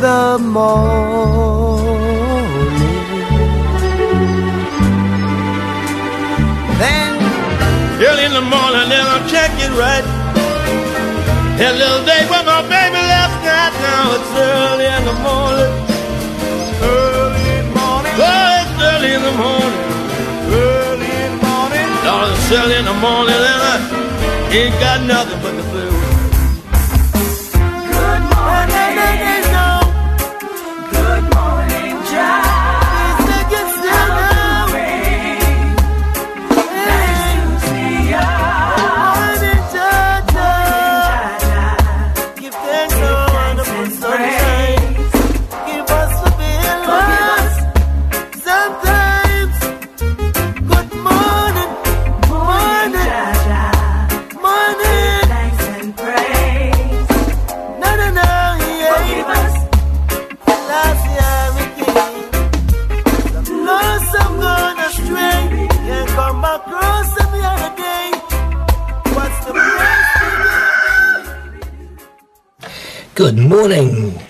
The morning. Then Early in the morning, then I'm checking right. That little day when my baby left night, now it's early in the morning. Early in the morning. Oh, it's early in the morning. Early in the morning. Oh, it's early in the morning, and I ain't got nothing but the blues.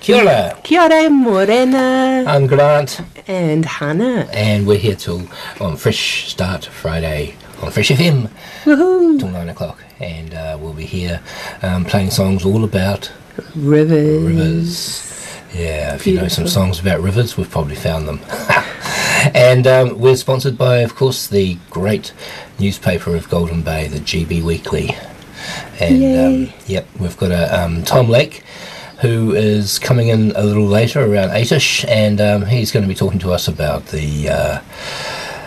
Kia ora. Kia ora, Morena, I'm Grant, and Hannah. and we're here till on Fresh Start Friday on Fresh FM Woohoo! till nine o'clock, and uh, we'll be here um, playing songs all about Rivers. rivers. Yeah, if you know some songs about rivers, we've probably found them. and um, we're sponsored by, of course, the great newspaper of Golden Bay, the GB Weekly. And um, yep, we've got a um, Tom Lake who is coming in a little later, around eightish, and um, he's going to be talking to us about the uh,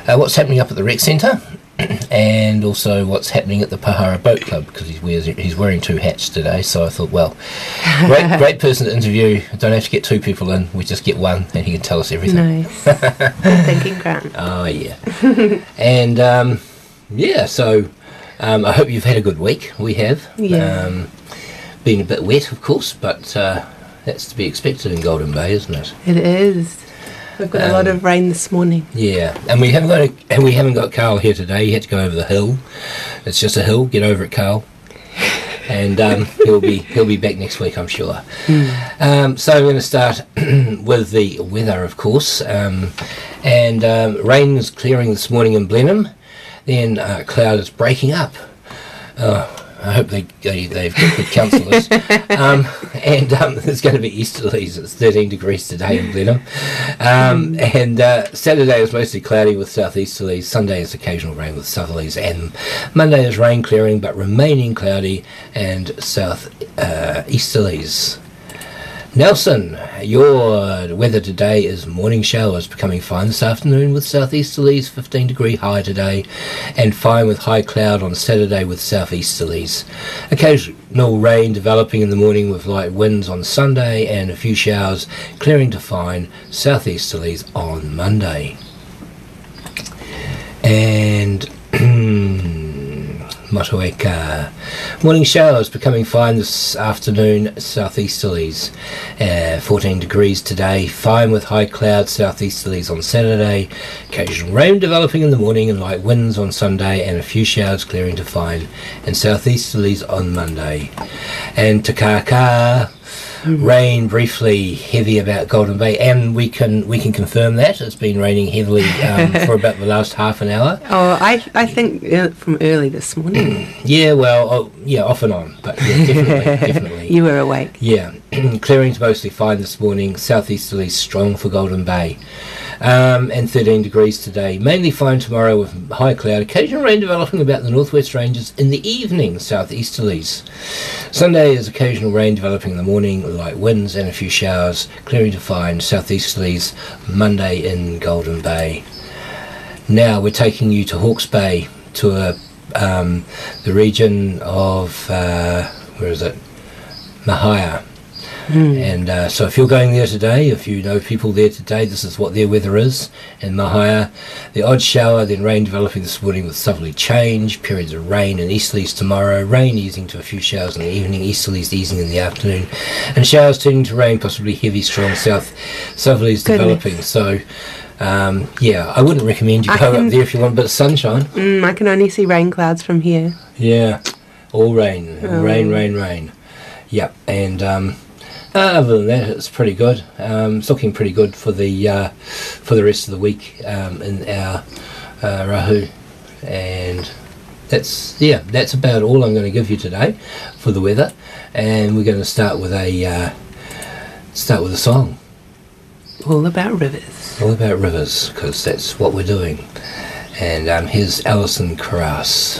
uh, what's happening up at the rec centre. And also what's happening at the Pohara Boat Club because he's wears, he's wearing two hats today. So I thought, well, great great person to interview. Don't have to get two people in. We just get one, and he can tell us everything. Nice. Thinking, Grant. Oh yeah, and um, yeah. So um, I hope you've had a good week. We have. Yeah. Um, been a bit wet, of course, but uh, that's to be expected in Golden Bay, isn't it? It is. We've got a lot Um, of rain this morning. Yeah, and we haven't got a, and we haven't got Carl here today. He had to go over the hill. It's just a hill. Get over it, Carl. And um, he'll be he'll be back next week, I'm sure. Um, so I'm going to start with the weather, of course. Um, and um, rain is clearing this morning in Blenheim. Then uh, cloud is breaking up. Oh, I hope they, they they've got good counsellors. um, and um, there's going to be easterlies. It's 13 degrees today in Blenheim. Um, and uh, Saturday is mostly cloudy with southeasterlies. Sunday is occasional rain with southerlies, and Monday is rain clearing but remaining cloudy and south uh, easterlies. Nelson, your weather today is morning showers becoming fine this afternoon with southeasterlies, 15 degree high today, and fine with high cloud on Saturday with southeasterlies. Occasional rain developing in the morning with light winds on Sunday, and a few showers clearing to fine southeasterlies on Monday. And Motueka. Morning showers becoming fine this afternoon, southeasterlies. Uh, 14 degrees today, fine with high clouds, southeasterlies on Saturday. Occasional rain developing in the morning and light winds on Sunday, and a few showers clearing to fine, and southeasterlies on Monday. And Takaka. Rain briefly heavy about Golden Bay, and we can we can confirm that it's been raining heavily um, for about the last half an hour. Oh, I, I think uh, from early this morning. Yeah, well, oh, yeah, off and on, but yeah, definitely, definitely. you were awake. Yeah, clearing's mostly fine this morning. Southeasterly strong for Golden Bay, um, and 13 degrees today. Mainly fine tomorrow with high cloud. Occasional rain developing about the northwest ranges in the evening. Southeasterlies. Sunday is occasional rain developing in the morning, light winds and a few showers. Clearing to fine. Southeasterlies Monday in Golden Bay. Now we're taking you to Hawke's Bay to a, um, the region of uh, where is it? Mahia. And uh, so, if you're going there today, if you know people there today, this is what their weather is in Mahia. The odd shower, then rain developing this morning with southerly change, periods of rain and easterlies tomorrow, rain easing to a few showers in the evening, easterlies easing in the afternoon, and showers turning to rain, possibly heavy, strong south southerlies developing. So, um, yeah, I wouldn't recommend you I go can- up there if you want a bit of sunshine. Mm, I can only see rain clouds from here. Yeah, all rain, Oh. rain, rain, rain. Yep, and um, other than that, it's pretty good. Um, it's looking pretty good for the uh, for the rest of the week um, in our uh, rohe, and that's yeah, that's about all I'm going to give you today for the weather, and we're going to start with a uh, start with a song All about rivers. all about rivers because that's what we're doing. And um, here's Alison Krauss.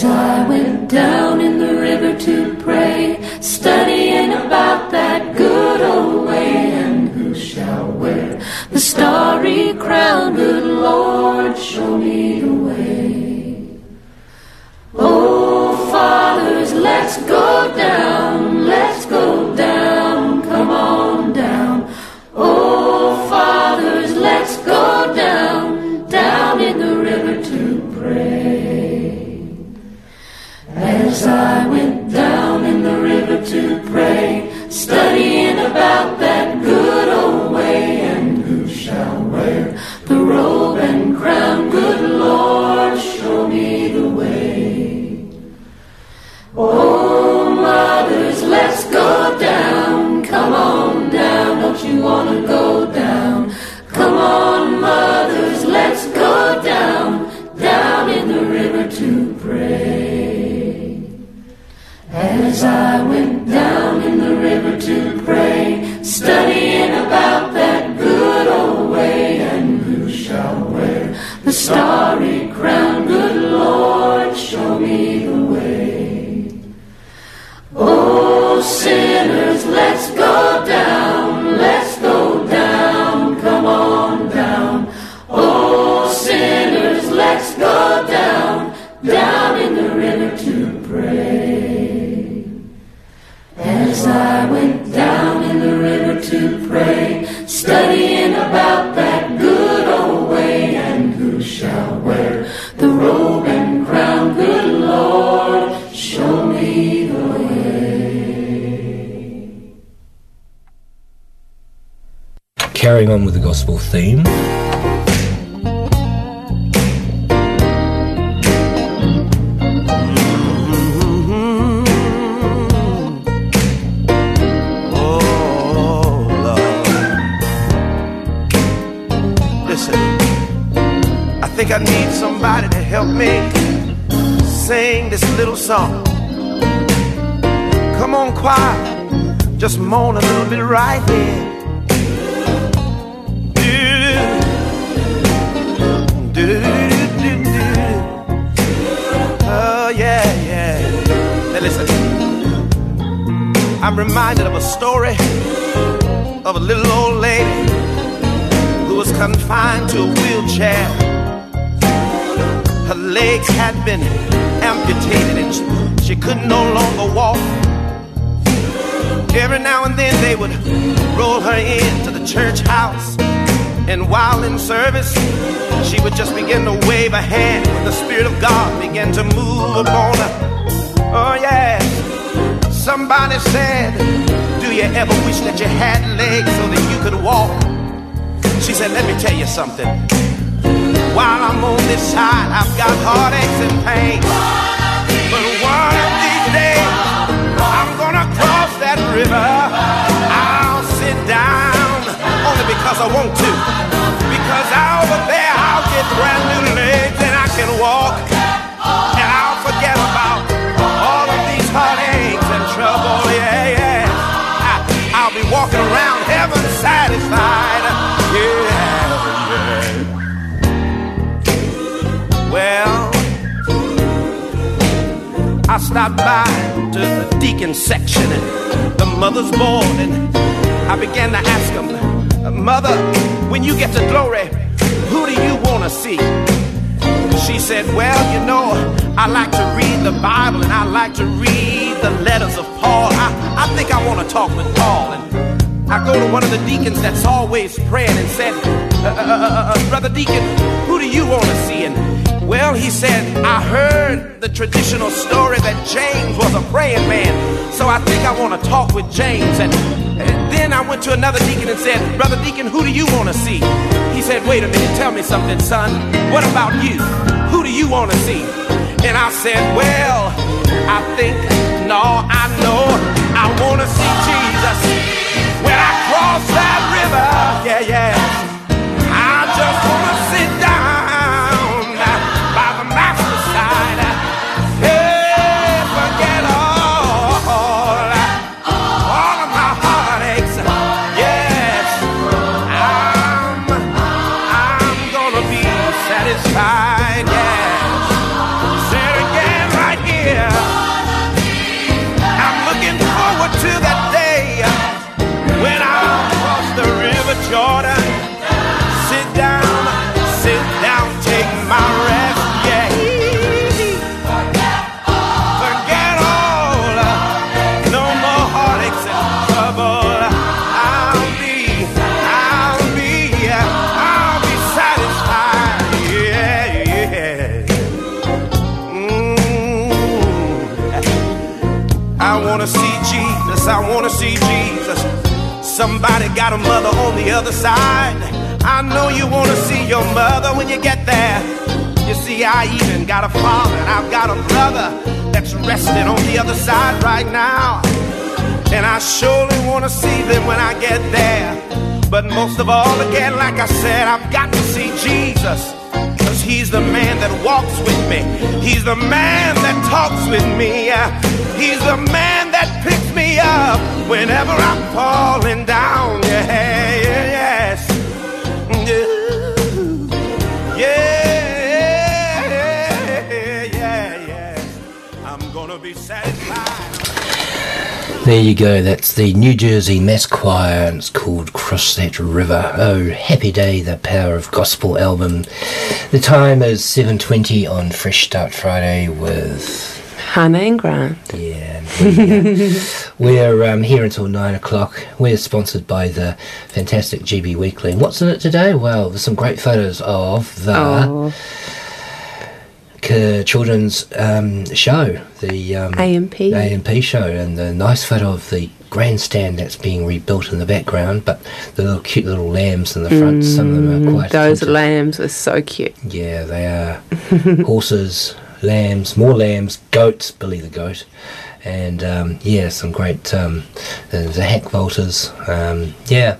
As I went down in the river to pray, studying about that good old way, and who shall wear the starry crown? Good Lord, show me the way. Oh, fathers, let's go down, I went down in the river to pray, studying about that good old way, and who shall wear the robe and crown? Good Lord, show me the way. Oh, mothers, let's go down. Come on down. Don't you want As I went down in the river to pray, studying about that good old way, and who shall wear the starry crown? Good Lord, show me the way. Oh, sinners, let's go studying about that good old way. And who shall wear the robe and crown? Good Lord, show me the way. Carrying on with the gospel theme. Think I need somebody to help me sing this little song. Come on, choir, just moan a little bit right here. Oh, yeah, yeah. Now listen. I'm reminded of a story of a little old lady who was confined to a wheelchair. Her legs had been amputated and she- she could no longer walk. Every now and then they would roll her into the church house. And while in service, she would just begin to wave a hand when the Spirit of God began to move upon her. Oh, yeah. Somebody said, Do you ever wish that you had legs so that you could walk? She said, Let me tell you something. While I'm on this side, I've got heartaches and pain. But one of these days, I'm gonna cross that river. I'll sit down only because I want to. Because over there, I'll get brand new legs and I can walk. And I'll forget about all of these heartaches and trouble. Yeah, yeah. I'll be walking around heaven satisfied. Stopped by to the deacon section and the mother's board, and I began to ask them, Mother, when you get to glory, who do you want to see? She said, Well, you know, I like to read the Bible and I like to read the letters of Paul. I, I think I want to talk with Paul. And I go to one of the deacons that's always praying and said, uh, uh, uh, uh, Brother Deacon, who do you want to see? And well, he said, I heard the traditional story that James was a praying man. So I think I want to talk with James. And, and then I went to another deacon and said, Brother Deacon, who do you want to see? He said, Wait a minute, tell me something, son. What about you? Who do you want to see? And I said, Well, I think, no, I know I want to see Jesus. When I cross that river, yeah, yeah. Got a mother on the other side. I know you wanna see your mother when you get there. You see, I even got a father and I've got a brother that's resting on the other side right now. And I surely wanna see them when I get there. But most of all, again, like I said, I've got to see Jesus. Cause he's the man that walks with me. He's the man that talks with me. He's the man that picks me up whenever I'm falling down. Yeah, yeah, yes. Yeah, yeah, yeah, yeah. I'm gonna be satisfied. There you go. That's the New Jersey Mass Choir, and it's called Cross That River. Oh, happy day! The Power of Gospel album. The time is seven twenty on Fresh Start Friday with Hannah and Grant. yeah. we, uh, We're um, here until nine o'clock. We're sponsored by the fantastic GB Weekly. And what's in it today? Well, there's some great photos of the Oh, K- children's um, show, the um, AMP. AMP show, and the nice photo of the grandstand that's being rebuilt in the background. But the little cute little lambs in the front, some of them are quite. Mm, those attentive. lambs are so cute. Yeah, they are horses, lambs, more lambs, goats, Billy the goat, and um, yeah, some great um, the, the hack volters. Um, yeah,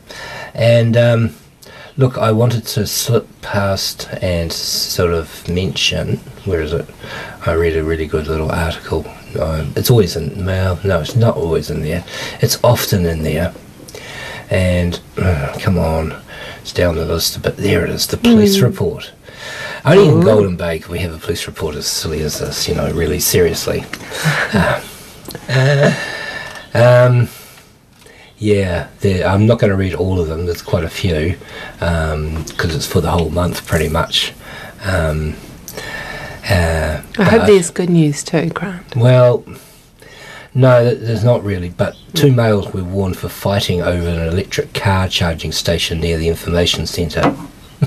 and um, look, I wanted to slip past and sort of mention. Where is it? I read a really good little article. Um, it's always in mail. no, it's not always in there. It's often in there. And uh, come on, it's down the list, but there it is. The police report. Only in Golden Bay can we have a police report as silly as this, you know, really seriously. Uh, um, yeah, I'm not going to read all of them. There's quite a few because it's for the whole month, pretty much. Um, uh, I hope there's good news too, Grant. well, no, there's not really. But two males were warned for fighting over an electric car charging station near the information centre.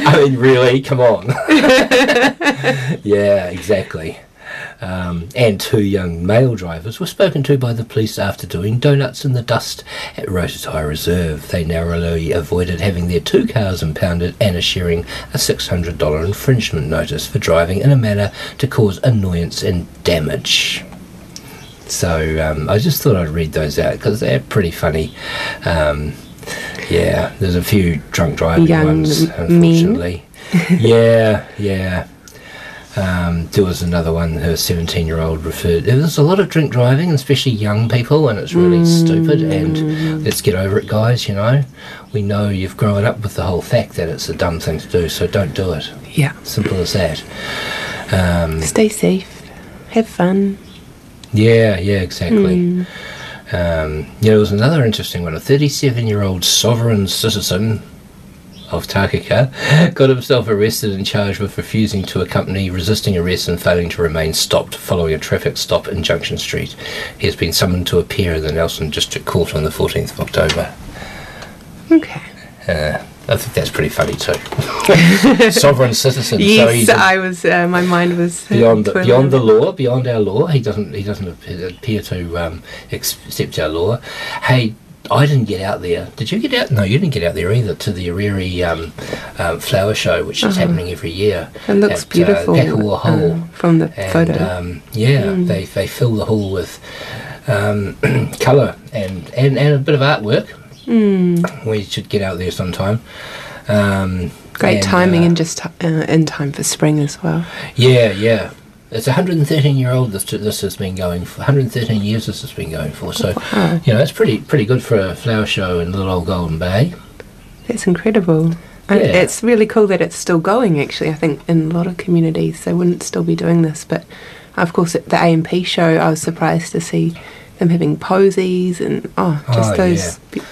I mean, really? Come on. yeah, exactly. Um, and two young male drivers were spoken to by the police after doing donuts in the dust at Rototai Reserve. They narrowly avoided having their two cars impounded and issuing a $600 infringement notice for driving in a manner to cause annoyance and damage. So um, I just thought I'd read those out because they're pretty funny. Um, yeah, there's a few drunk driving Young ones, unfortunately. yeah, yeah. Um, there was another one, her 17 year old referred. There's a lot of drink driving, especially young people, and it's really stupid. And let's get over it, guys, you know. We know you've grown up with the whole fact that it's a dumb thing to do, so don't do it. Yeah. Simple as that. Um, Stay safe. Have fun. yeah, yeah, exactly. Um, yeah, there was another interesting one. A 37 year old sovereign citizen of Takaka got himself arrested and charged with refusing to accompany, resisting arrest, and failing to remain stopped following a traffic stop in Junction Street. He has been summoned to appear in the Nelson District Court on the 14th of October. Okay. Uh, I think that's pretty funny too. sovereign citizen. so Yes, he's I was. Uh, my mind was uh, beyond the, beyond the law, beyond our law. He doesn't he doesn't appear to um, accept our law. Hey, I didn't get out there. Did you get out? No, you didn't get out there either to the Ariri um, um, flower show, which is happening every year. Uh-huh. It looks at, beautiful Uh, Hall. uh, from the and, photo. Um, yeah, they they fill the hall with um, colour and, and and a bit of artwork. Mm. We should get out there sometime. Um, Great and, timing uh, and just uh, in time for spring as well. yeah, yeah. It's 113 year old. This this has been going for 113 years. This has been going for. So, Wow. you know, it's pretty pretty good for a flower show in little old Golden Bay. That's incredible. And Yeah. It's really cool that it's still going. Actually, I think in a lot of communities they wouldn't still be doing this. But of course, at the AMP show, I was surprised to see them having posies and oh, just Oh, those yeah. be-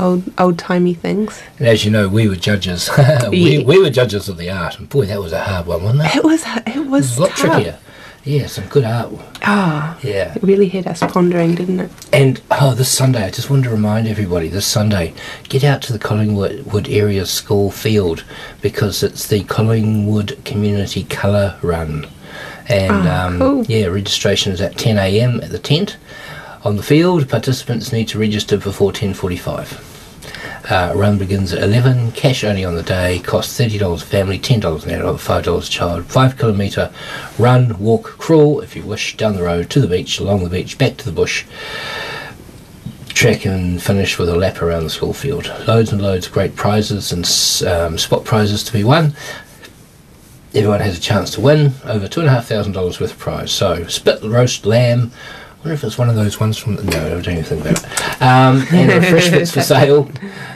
old old timey things. And as you know, we were judges. we, Yeah. we were judges of the art, and boy, that was a hard one, wasn't it? It was it It was was a lot tough. trickier. Yeah, some good art. Oh, Yeah. it really had us pondering, didn't it? And oh, this Sunday, I just wanted to remind everybody this Sunday, get out to the Collingwood Wood area school field because it's the Collingwood Community Colour Run. And Ah, um, cool. yeah, registration is at 10 a.m. at the tent on the field. Participants need to register before 10:45. Uh, run begins at 11. Cash only on the day. Costs $30 family, $10 an adult, $5 a child. 5 kilometre run, walk, crawl if you wish, down the road, to the beach, along the beach, back to the bush. Track and finish with a lap around the school field. Loads and loads of great prizes and um, spot prizes to be won. Everyone has a chance to win over two and a half thousand dollars worth of prize. So spit roast lamb. I wonder if it's one of those ones from. The, No, I don't anything about it. Um, and refreshments for sale.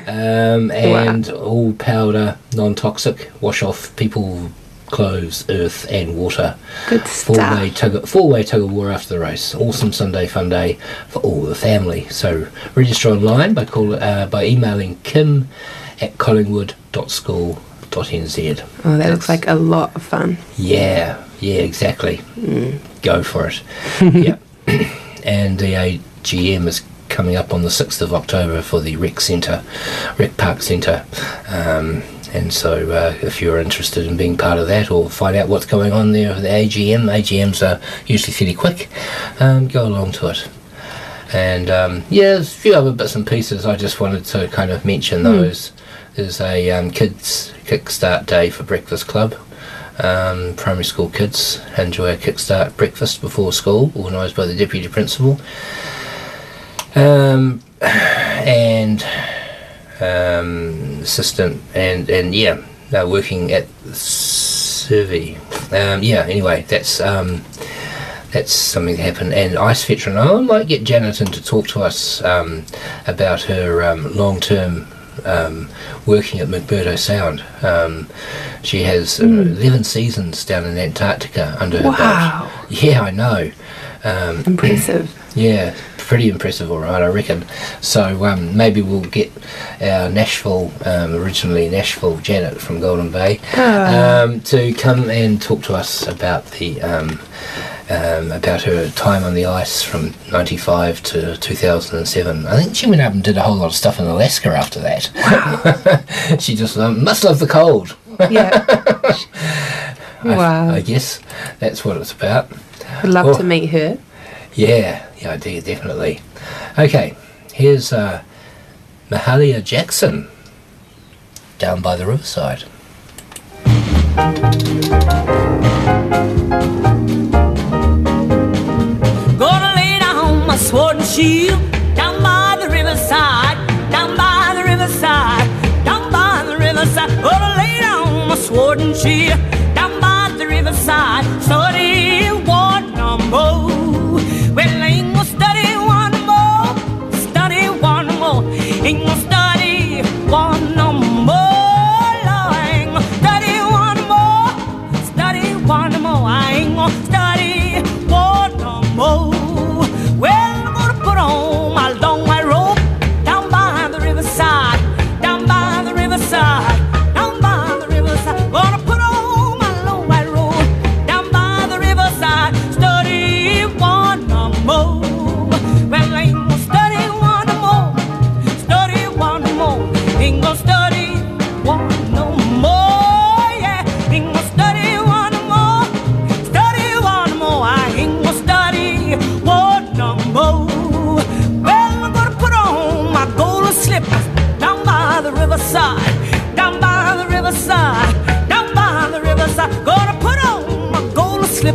Um, and all powder, non-toxic. Wash off people, clothes, earth, and water. Good Four stuff. way tug, four way tug of war after the race. Awesome Sunday fun day for all the family. So register online by call uh, by emailing Kim at collingwood.school.nz. Oh, that That's- looks like a lot of fun. Yeah, yeah, exactly. go for it. yeah. and the AGM is coming up on the 6th of October for the Rec Centre, Rec Park Centre. Um, and so, uh, if you're interested in being part of that or find out what's going on there, the AGM, AGMs are usually fairly quick, um, go along to it. And um, yeah, there's a few other bits and pieces I just wanted to kind of mention those. There's a um, kids kickstart day for Breakfast Club. Um, primary school kids enjoy a kickstart breakfast before school, organised by the deputy principal. Um, and um, assistant and and yeah, uh, working at Survey. Um, yeah. Anyway, that's um, that's something that happened. And Ice Veteran, I might get Janet in to talk to us um, about her um, long term. Um, working at McMurdo Sound. Um, she has uh, 11 seasons down in Antarctica under her Wow. belt. Yeah, I know. Um, Impressive. yeah, pretty impressive, all right, I reckon. So um, maybe we'll get our Nashville, um, originally Nashville Janet from Golden Bay, um, to come and talk to us about the um, um, about her time on the ice from '95 to 2007. I think she went up and did a whole lot of stuff in Alaska after that. Wow. she just um, must love the cold. Yeah. I- wow. I guess that's what it's about. I'd love Oh. to meet her. Yeah, yeah, do, definitely. Okay, here's uh, Mahalia Jackson down by the riverside. Gonna lay down my sword and shield down by the riverside, down by the riverside, down by the riverside. Gonna lay down my sword and shield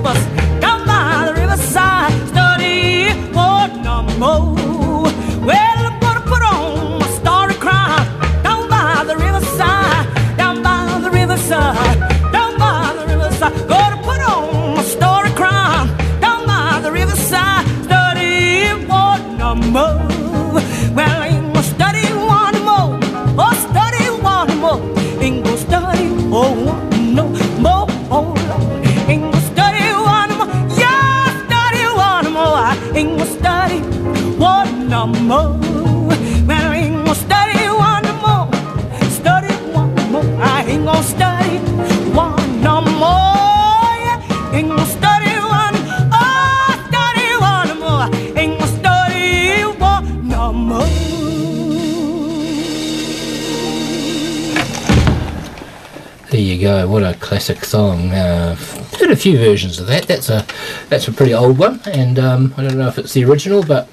golden classic song. Uh, heard a few versions of that. That's a that's a pretty old one, and um, I don't know if it's the original, but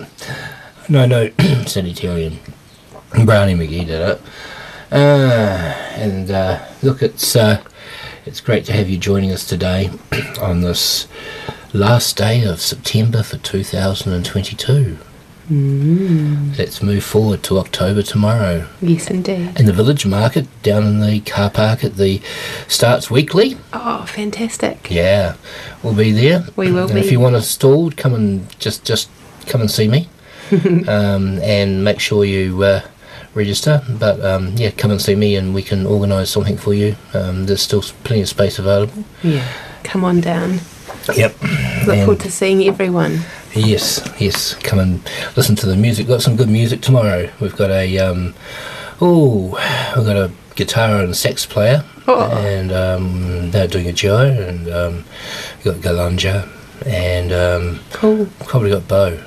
no, no, Terry Brownie McGhee did it. Uh, and uh, look, it's uh, it's great to have you joining us today on this last day of September for 2022. Let's move forward to October tomorrow. Yes, indeed. In the village market, down in the car park at the Starts Weekly. Oh, fantastic. Yeah, we'll be there. We will and be. If you want a stall, come and just just come and see me, um, and make sure you uh, register. But um, yeah, come and see me, and we can organise something for you. Um, there's still plenty of space available. Yeah. Come on down. Yep. Look forward to seeing everyone. Yes, yes. Come and listen to the music. Got some good music tomorrow. We've got a um, oh, we've got a guitar and sax player, Oh. and um, they're doing a duo, and um, we've got Galanja, and um, Cool. probably got Bo.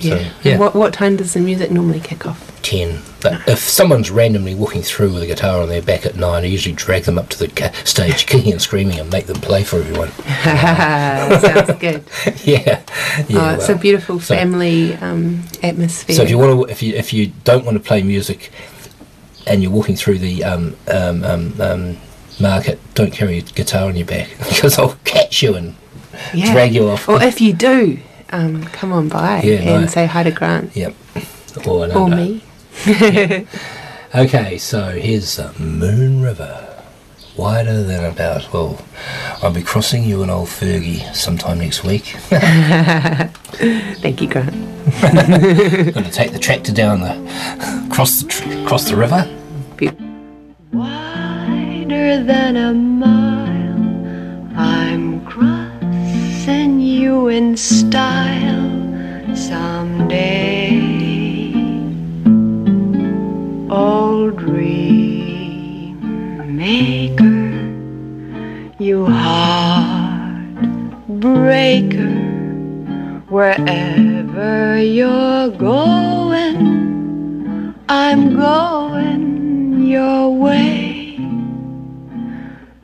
So, Yeah. yeah. What what time does the music normally kick off? 10. But if someone's randomly walking through with a guitar on their back at 9, I usually drag them up to the ca- stage, kicking and screaming, and make them play for everyone. Sounds good. yeah. yeah oh, it's a well. beautiful so- family um, atmosphere. So if you want to, if you if you don't want to play music, and you're walking through the um, um, um, um, market, don't carry a guitar on your back because I'll catch you and yeah. drag you off. Or if you do, um, come on by Yeah, and no. say hi to Grant Yep. Or, an or under. me. Okay, so here's the Moon River. Wider than about, well, I'll be crossing you and old Fergie sometime next week. Thank you, Grant. Going to take the tractor down the, cross the, tr- cross the river. Beautiful. wider than a mile. I'm crossing you in style someday. Old dream maker, you heartbreaker, wherever you're going, I'm going your way.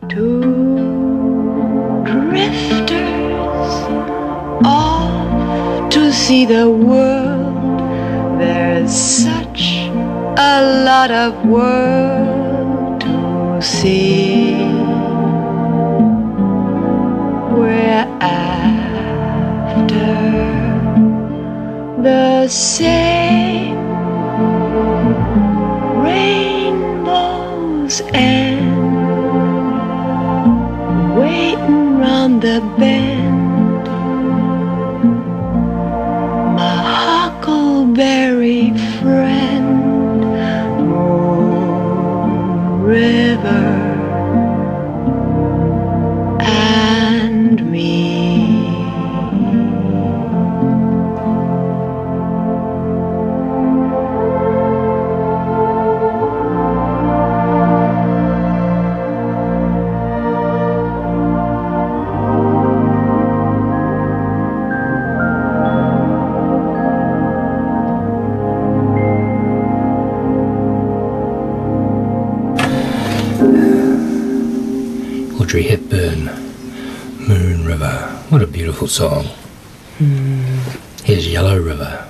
Two drifters off to see the world. There's such a lot of world to see. We're after the same rainbows and waiting round the bend. Huckleberry beautiful song. Here's Yellow River.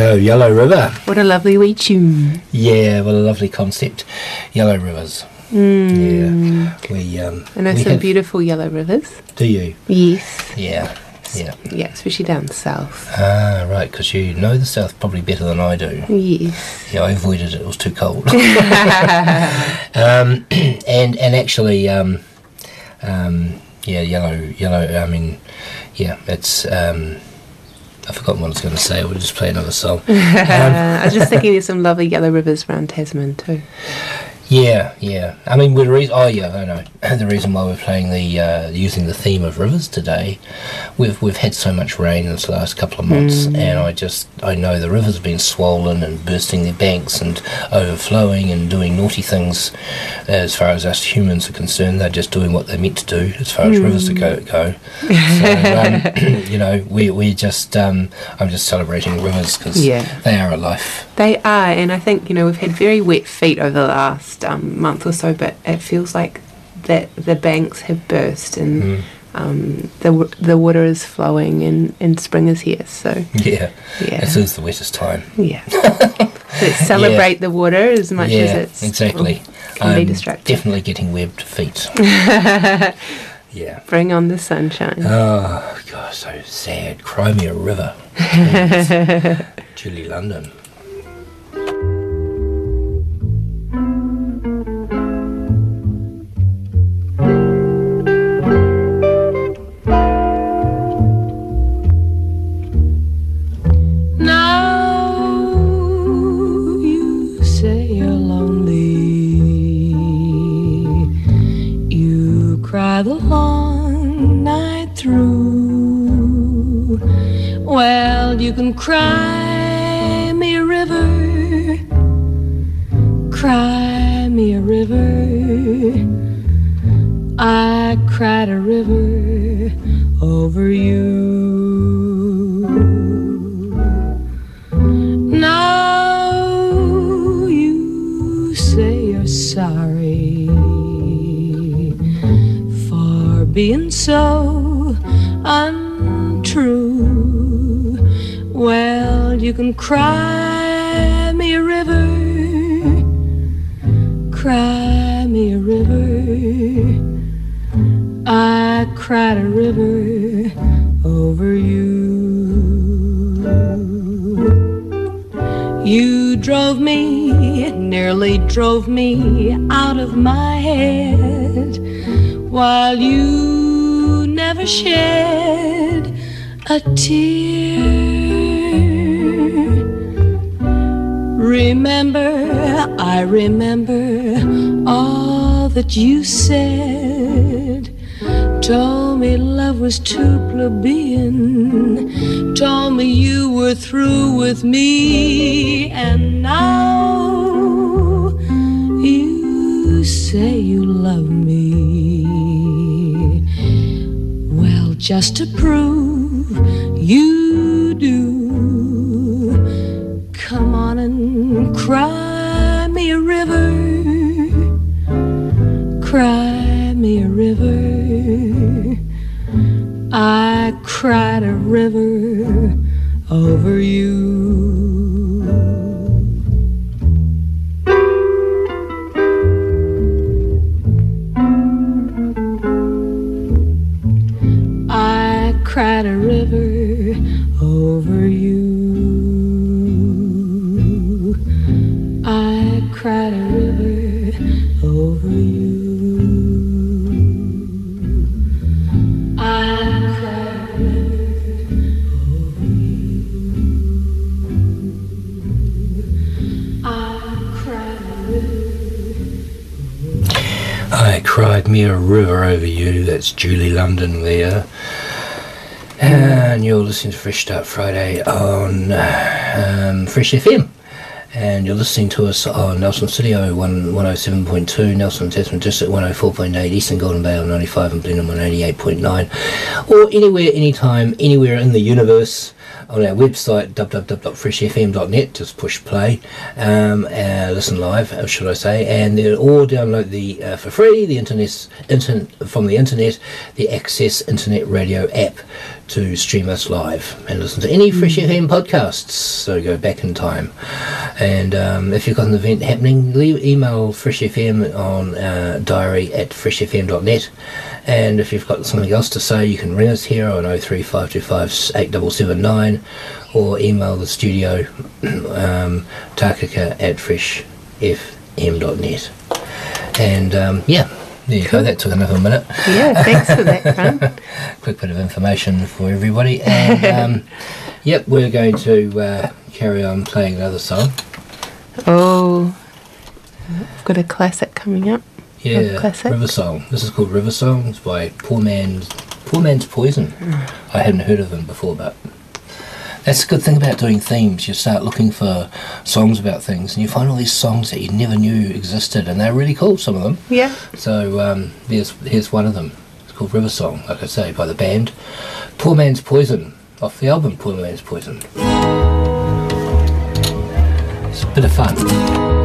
Go, Yellow River. What a lovely wee tune. Yeah, what a lovely concept. Yellow Rivers. Yeah, we um. I know we some have- beautiful yellow rivers. Do you? Yes. Yeah, yeah. Yeah, especially down south. Ah, right, because you know the south probably better than I do. Yes. Yeah, I avoided it. It was too cold. um, and and actually, um, um, yeah, yellow, yellow. I mean, yeah, it's. Um, I've forgotten what I was going to say. We'll just play another song. Um, I was just thinking there's some lovely yellow rivers around Tasman too. Yeah, yeah. I mean, the reason. Oh, yeah, I know. The reason why we're playing the uh, using the theme of rivers today, we've we've had so much rain this last couple of months, and I just I know the rivers have been swollen and bursting their banks and overflowing and doing naughty things. As far as us humans are concerned, they're just doing what they're meant to do as far as rivers to go go. So, um, you know, we we just um, I'm just celebrating rivers because Yeah. they are a life. They are, and I think you know we've had very wet feet over the last um, month or so, but it feels like that the banks have burst and Mm. um, the the water is flowing and, and spring is here. So Yeah, Yeah. This is the wettest time. yeah, let's celebrate the water as much yeah, as it's exactly. can be I'm distracting. Definitely getting webbed feet. yeah. Bring on the sunshine. Oh gosh, so sad. Cry me a river. Julie London. Well, you Fresh Start Friday on um, Fresh FM. And you're listening to us on Nelson 01 107.2, Nelson Tasman District 104.8, Eastern Golden Bay on 95 and Blenheim on 88.9. Or anywhere, anytime, anywhere in the universe on our website www.freshfm.net. Just push play, um, uh, listen live, should I say, and then or download the uh, for free the internet from the internet the Access Internet Radio app to stream us live and listen to any Fresh FM podcasts. So go back in time, and um, if you've got an event happening, leave, email Fresh FM on uh, diary at freshfm.net. And if you've got something else to say, you can ring us here on 03525 8779 or email the studio um, takaka at freshfm.net. And um, yeah, there you go. That took another minute. Yeah, thanks for that, Fran. Quick bit of information for everybody. And um, yep, we're going to uh, carry on playing another song. Oh, I've got a classic coming up. Yeah, classic. River Song. This is called River Song. It's by Poor Man's Poor Man's Poison. I hadn't heard of them before, but that's a good thing about doing themes. You start looking for songs about things, and you find all these songs that you never knew existed, and they're really cool. Some of them. Yeah. So um, here's here's one of them. It's called River Song, like I say, by the band Poor Man's Poison, off the album Poor Man's Poison. It's a bit of fun.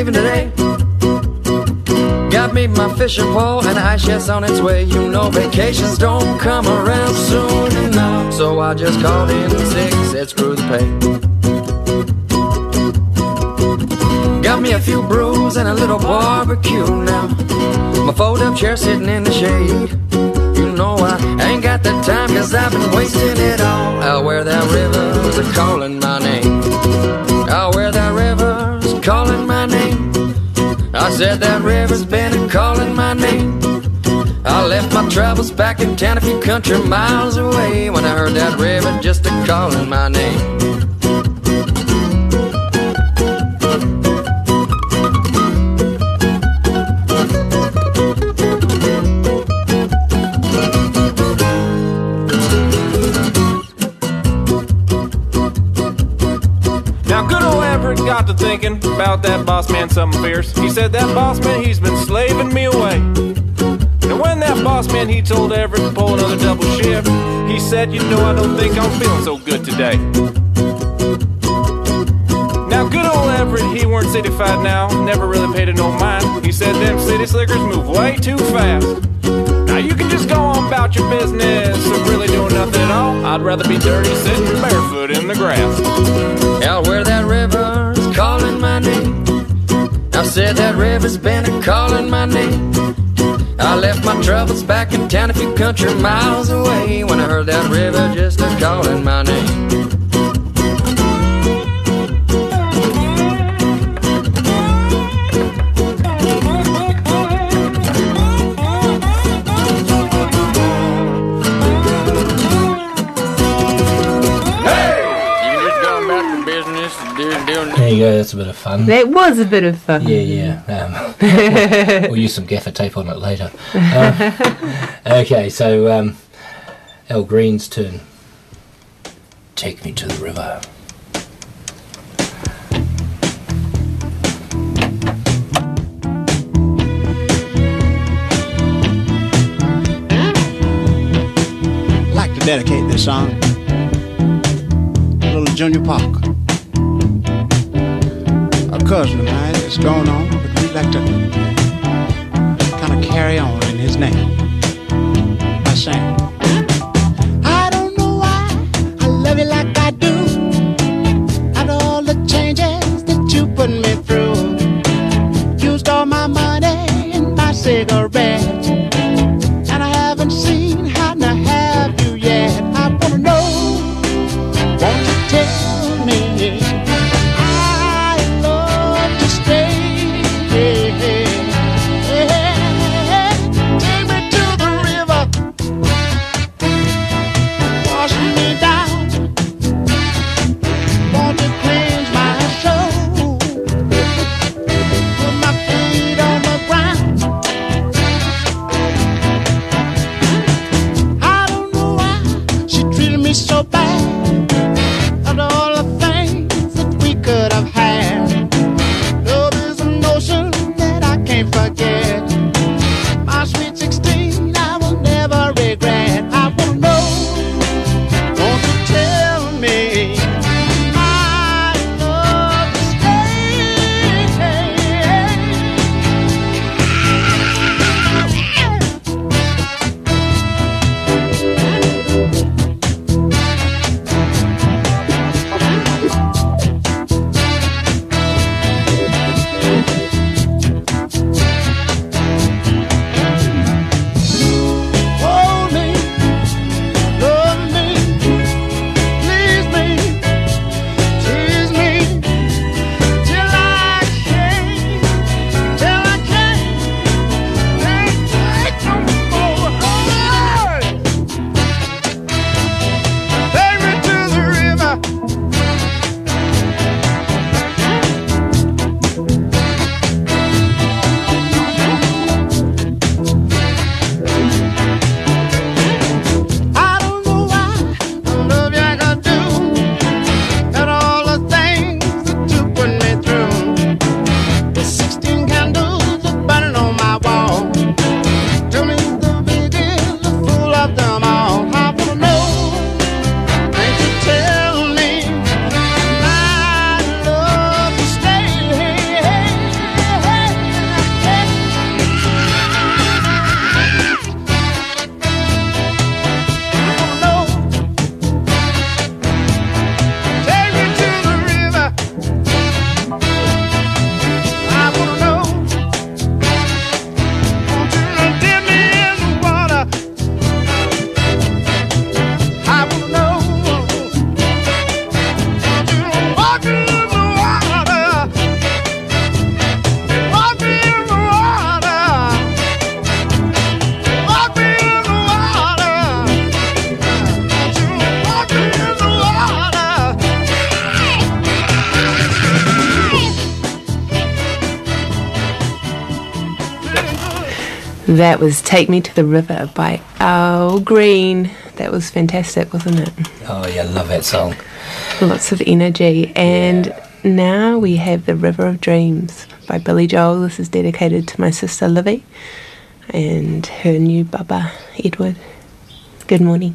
Leaving today. Got me my fishing pole and ice chest on its way. You know vacations don't come around soon enough. So I just called in sick, said screw the pay. Got me a few brews and a little barbecue now. My fold up chair sitting in the shade. You know I ain't got the time cause I've been wasting it all. Out where that river's a calling my name. Out where that river's said that river's been calling my name. I left my travels back in town a few country miles away when I heard that river just a calling my name. Got to thinking about that boss man something fierce. He said that boss man, he's been slaving me away. And when that boss man, he told Everett to pull another double shift, he said, You know, I don't think I'm feeling so good today. Now, good old Everett, he weren't cityfied now, never really paid it no mind. He said, Them city slickers move way too fast. Now, you can just go on about your business of really doing nothing at all. I'd rather be dirty sitting barefoot in the grass. Out where that name. I said that river's been a calling my name. I left my troubles back in town a few country miles away when I heard that river just a calling my name. You go. That's a bit of fun. That was a bit of fun. Yeah, yeah. Um, we'll use some gaffer tape on it later. Um, okay, so um, Al Green's turn. Take me to the river. I'd like to dedicate this song to little Junior Parker. Cousin. Mine is going on, but we'd like to That was Take Me to the River by Al Green. That was fantastic, wasn't it? Oh, yeah, love that song. Lots of energy. And yeah. now we have The River of Dreams by Billy Joel. This is dedicated to my sister Livy and her new baba, Edward. Good morning.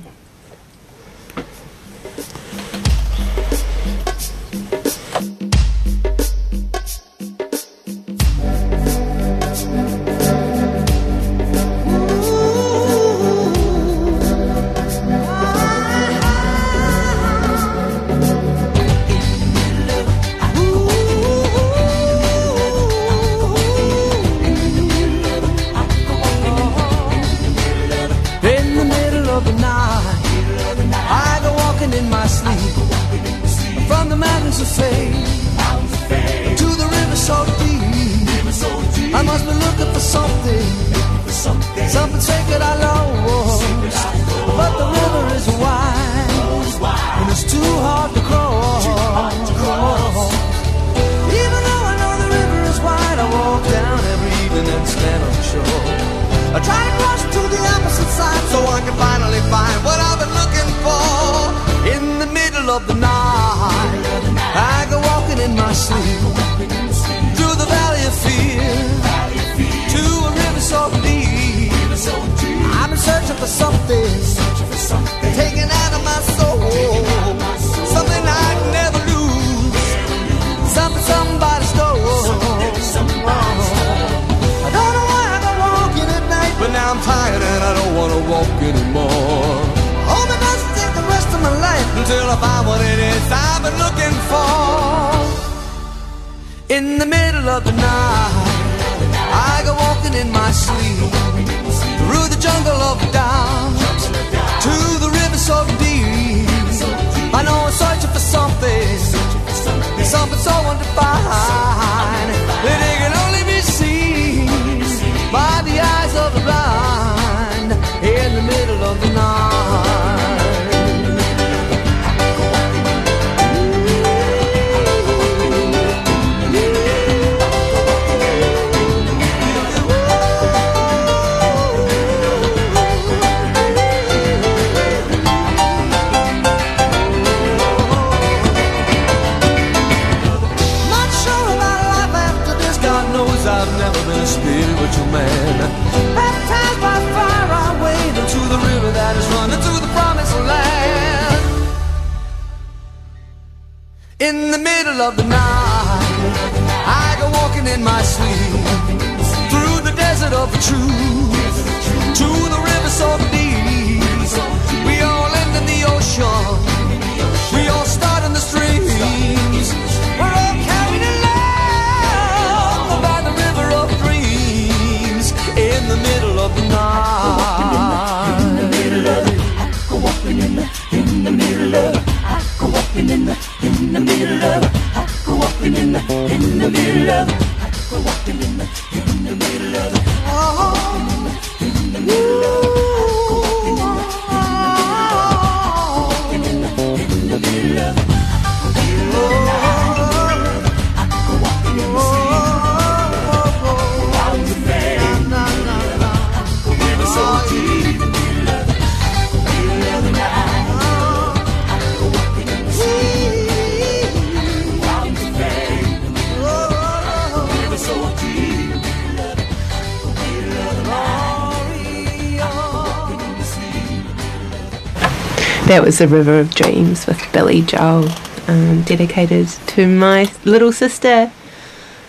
That was The River of Dreams with Billy Joel, um, dedicated to my little sister.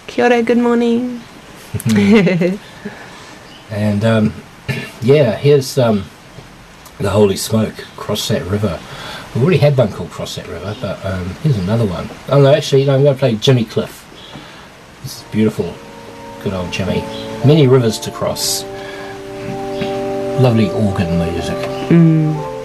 Kia ora, good morning. Mm-hmm. and um, yeah, here's um, The Holy Smoke, Cross That River. We already had one called Cross That River, but um, here's another one. Oh no, actually, no, I'm going to play Jimmy Cliff. This is beautiful. Good old Jimmy. Many rivers to cross. Lovely organ music. Mm.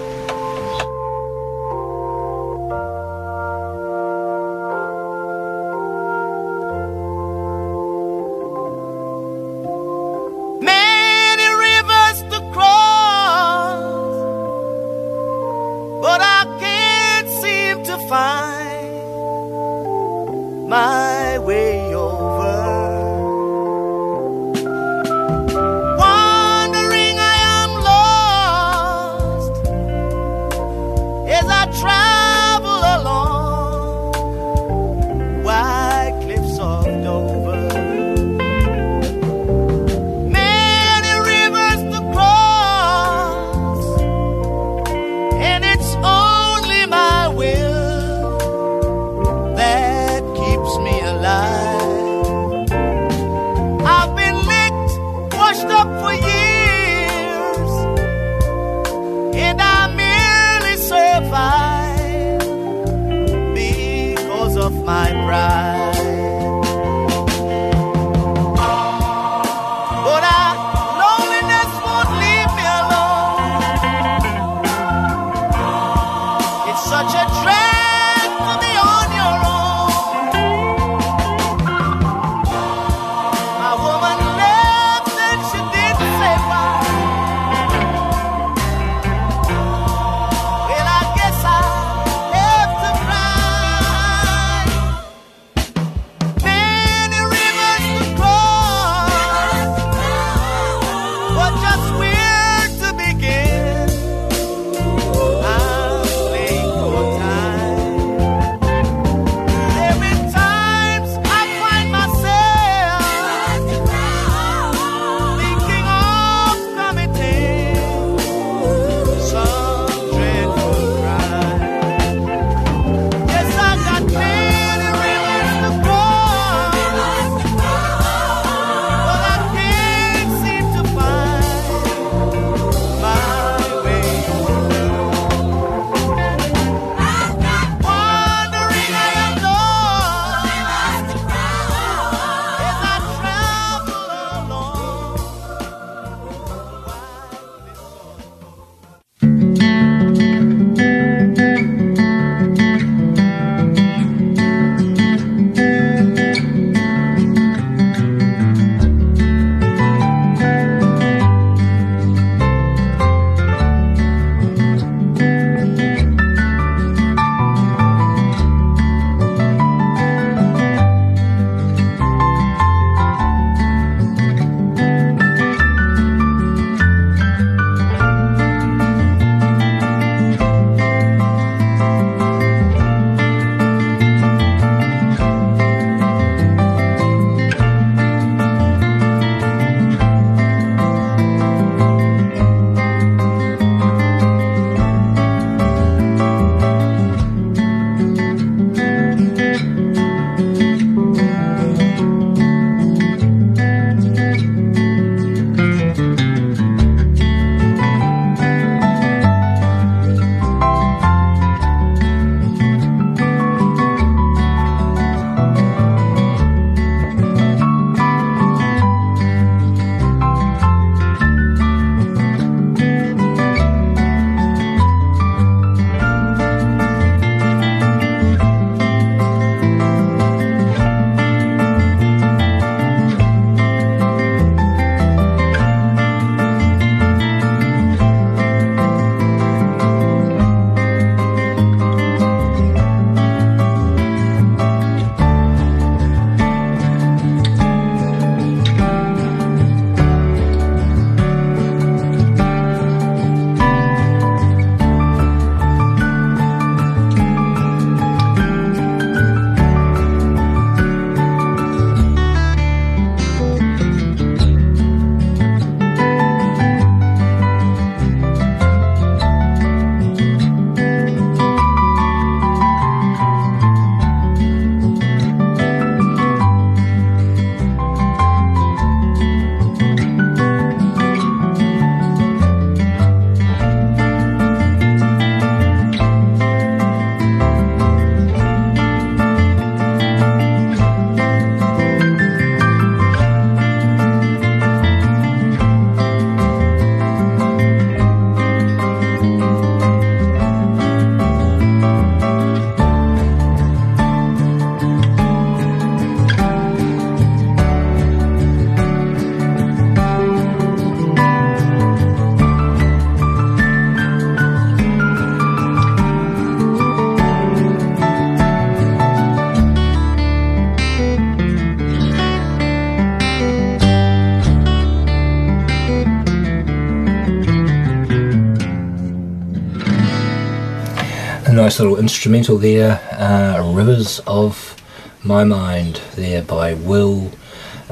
Nice little instrumental there, uh, Rivers of My Mind, there by Will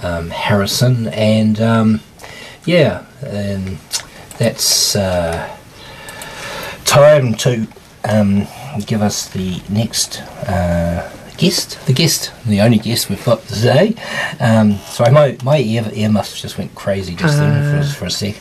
um, Harrison. And um, yeah, and that's uh, time to um, give us the next uh, guest, the guest, the only guest we've got today. Um, sorry, my, my ear, ear muffs just went crazy just then for, for a sec.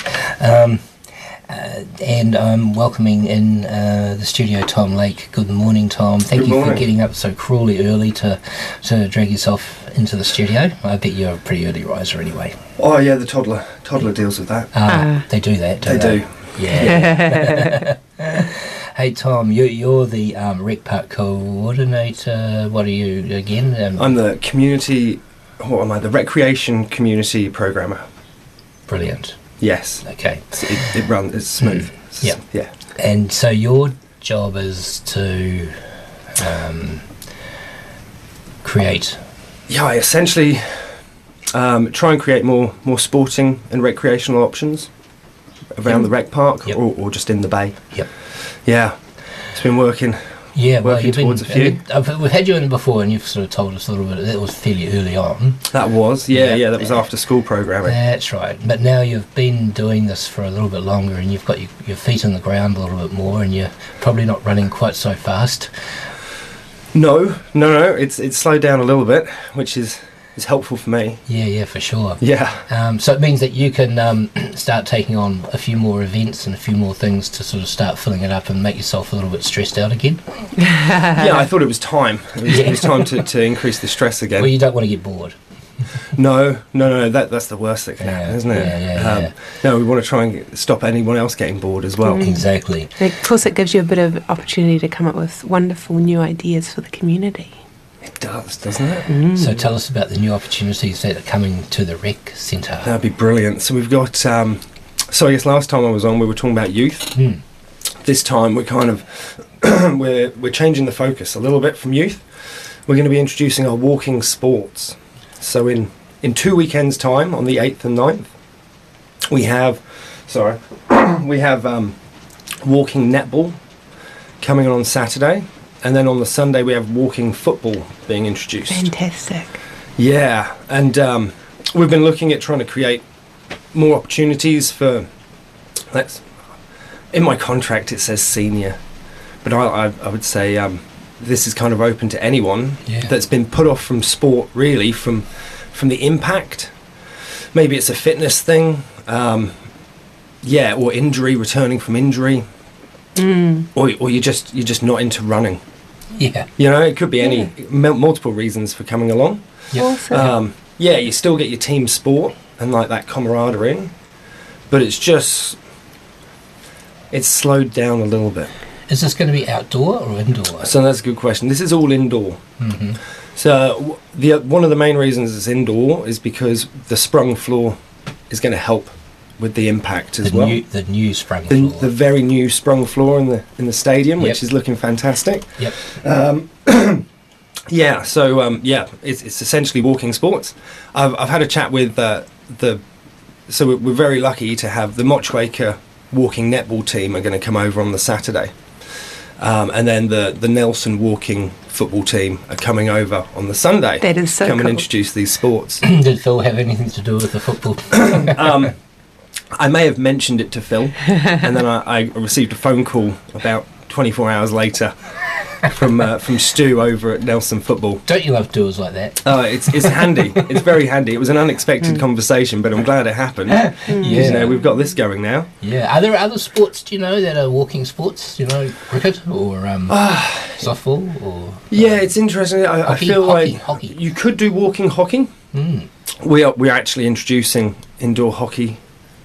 And I'm welcoming in uh, the studio Tom Lake. Good morning, Tom. Thank Good you morning. for getting up so cruelly early to to drag yourself into the studio. I bet you're a pretty early riser anyway. Oh yeah, the toddler toddler deals with that. Uh, they do that, They don't they? do. Yeah. hey Tom, you, you're the um, rec park coordinator. What are you again? Um, I'm the community. What am I? The recreation community programmer. brilliant. Yes. Okay. It, it runs. It's smooth. It's- Yeah. Yeah. And so your job is to um, create. Yeah. I essentially um, try and create more more sporting and recreational options around the rec park Yep. or, or just in the bay. Yep. Yeah. It's been working. Yeah, well, Working you've been, towards a few. We've had you in before, and you've sort of told us a little bit. That was fairly early on. That was. Yeah. Yeah. Yeah. that was after school programming. That's right. But now you've been doing this for a little bit longer, and you've got your, your feet on the ground a little bit more, and you're probably not running quite so fast. No. No. No. It's it's slowed down a little bit, which is is helpful for me. Yeah, yeah, for sure. Yeah. Um, so it means that you can um, start taking on a few more events and a few more things to sort of start filling it up and make yourself a little bit stressed out again. yeah, I thought it was time. It was, it was time to, to increase the stress again. Well, you don't want to get bored. no, no, no, that that's the worst that can happen, isn't it? yeah, yeah, um, yeah. No, we want to try and stop anyone else getting bored as well. Exactly. And of course, it gives you a bit of opportunity to come up with wonderful new ideas for the community. It does, doesn't it? So tell us about the new opportunities that are coming to the rec centre. That'd be brilliant. So we've got. Um, so I guess last time I was on, we were talking about youth. Hmm. This time we're kind of we're we're changing the focus a little bit from youth. We're going to be introducing our walking sports. So in in two weekends' time, on the eighth and 9th, we have sorry, we have um, walking netball coming on on Saturday, and then on the Sunday we have walking football being introduced. Fantastic. Yeah, and um, we've been looking at trying to create more opportunities for. Let's. In my contract, it says senior, but I, I, I would say um, this is kind of open to anyone Yeah. that's been put off from sport, really, from from the impact. Maybe it's a fitness thing, um, yeah, or injury, returning from injury, or or you're just you're just not into running. Yeah. You know, it could be any mul- multiple reasons for coming along. Yep. Awesome. Um, yeah, you still get your team sport and like that camaraderie, but it's just it's slowed down a little bit. Is this going to be outdoor or indoor? So that's a good question. This is all indoor. hmm So the one of the main reasons it's indoor is because the sprung floor is going to help with the impact as The well. new, the new sprung the, floor. the very new sprung floor in the in the stadium, which is looking fantastic. Yep. Um, yeah, so um, yeah, it's, it's essentially walking sports. I've, I've had a chat with uh, the, so we're, we're very lucky to have the Motueka walking netball team are going to come over on the Saturday, um, and then the the Nelson walking football team are coming over on the Sunday. That is so come and introduce these sports. Did Phil have anything to do with the football? um, I may have mentioned it to Phil, and then I, I received a phone call about 24 hours later from uh, from Stu over at Nelson Football. Don't you love doers like that? Oh, it's it's handy. It's very handy. It was an unexpected conversation, but I'm glad it happened. yeah, You know, we've got this going now. Yeah. Are there other sports, do you know, that are walking sports? You know, cricket or um, softball or. Yeah, it's interesting. I, I feel hockey, like hockey. you could do walking hockey. Mm. We are we're actually introducing indoor hockey,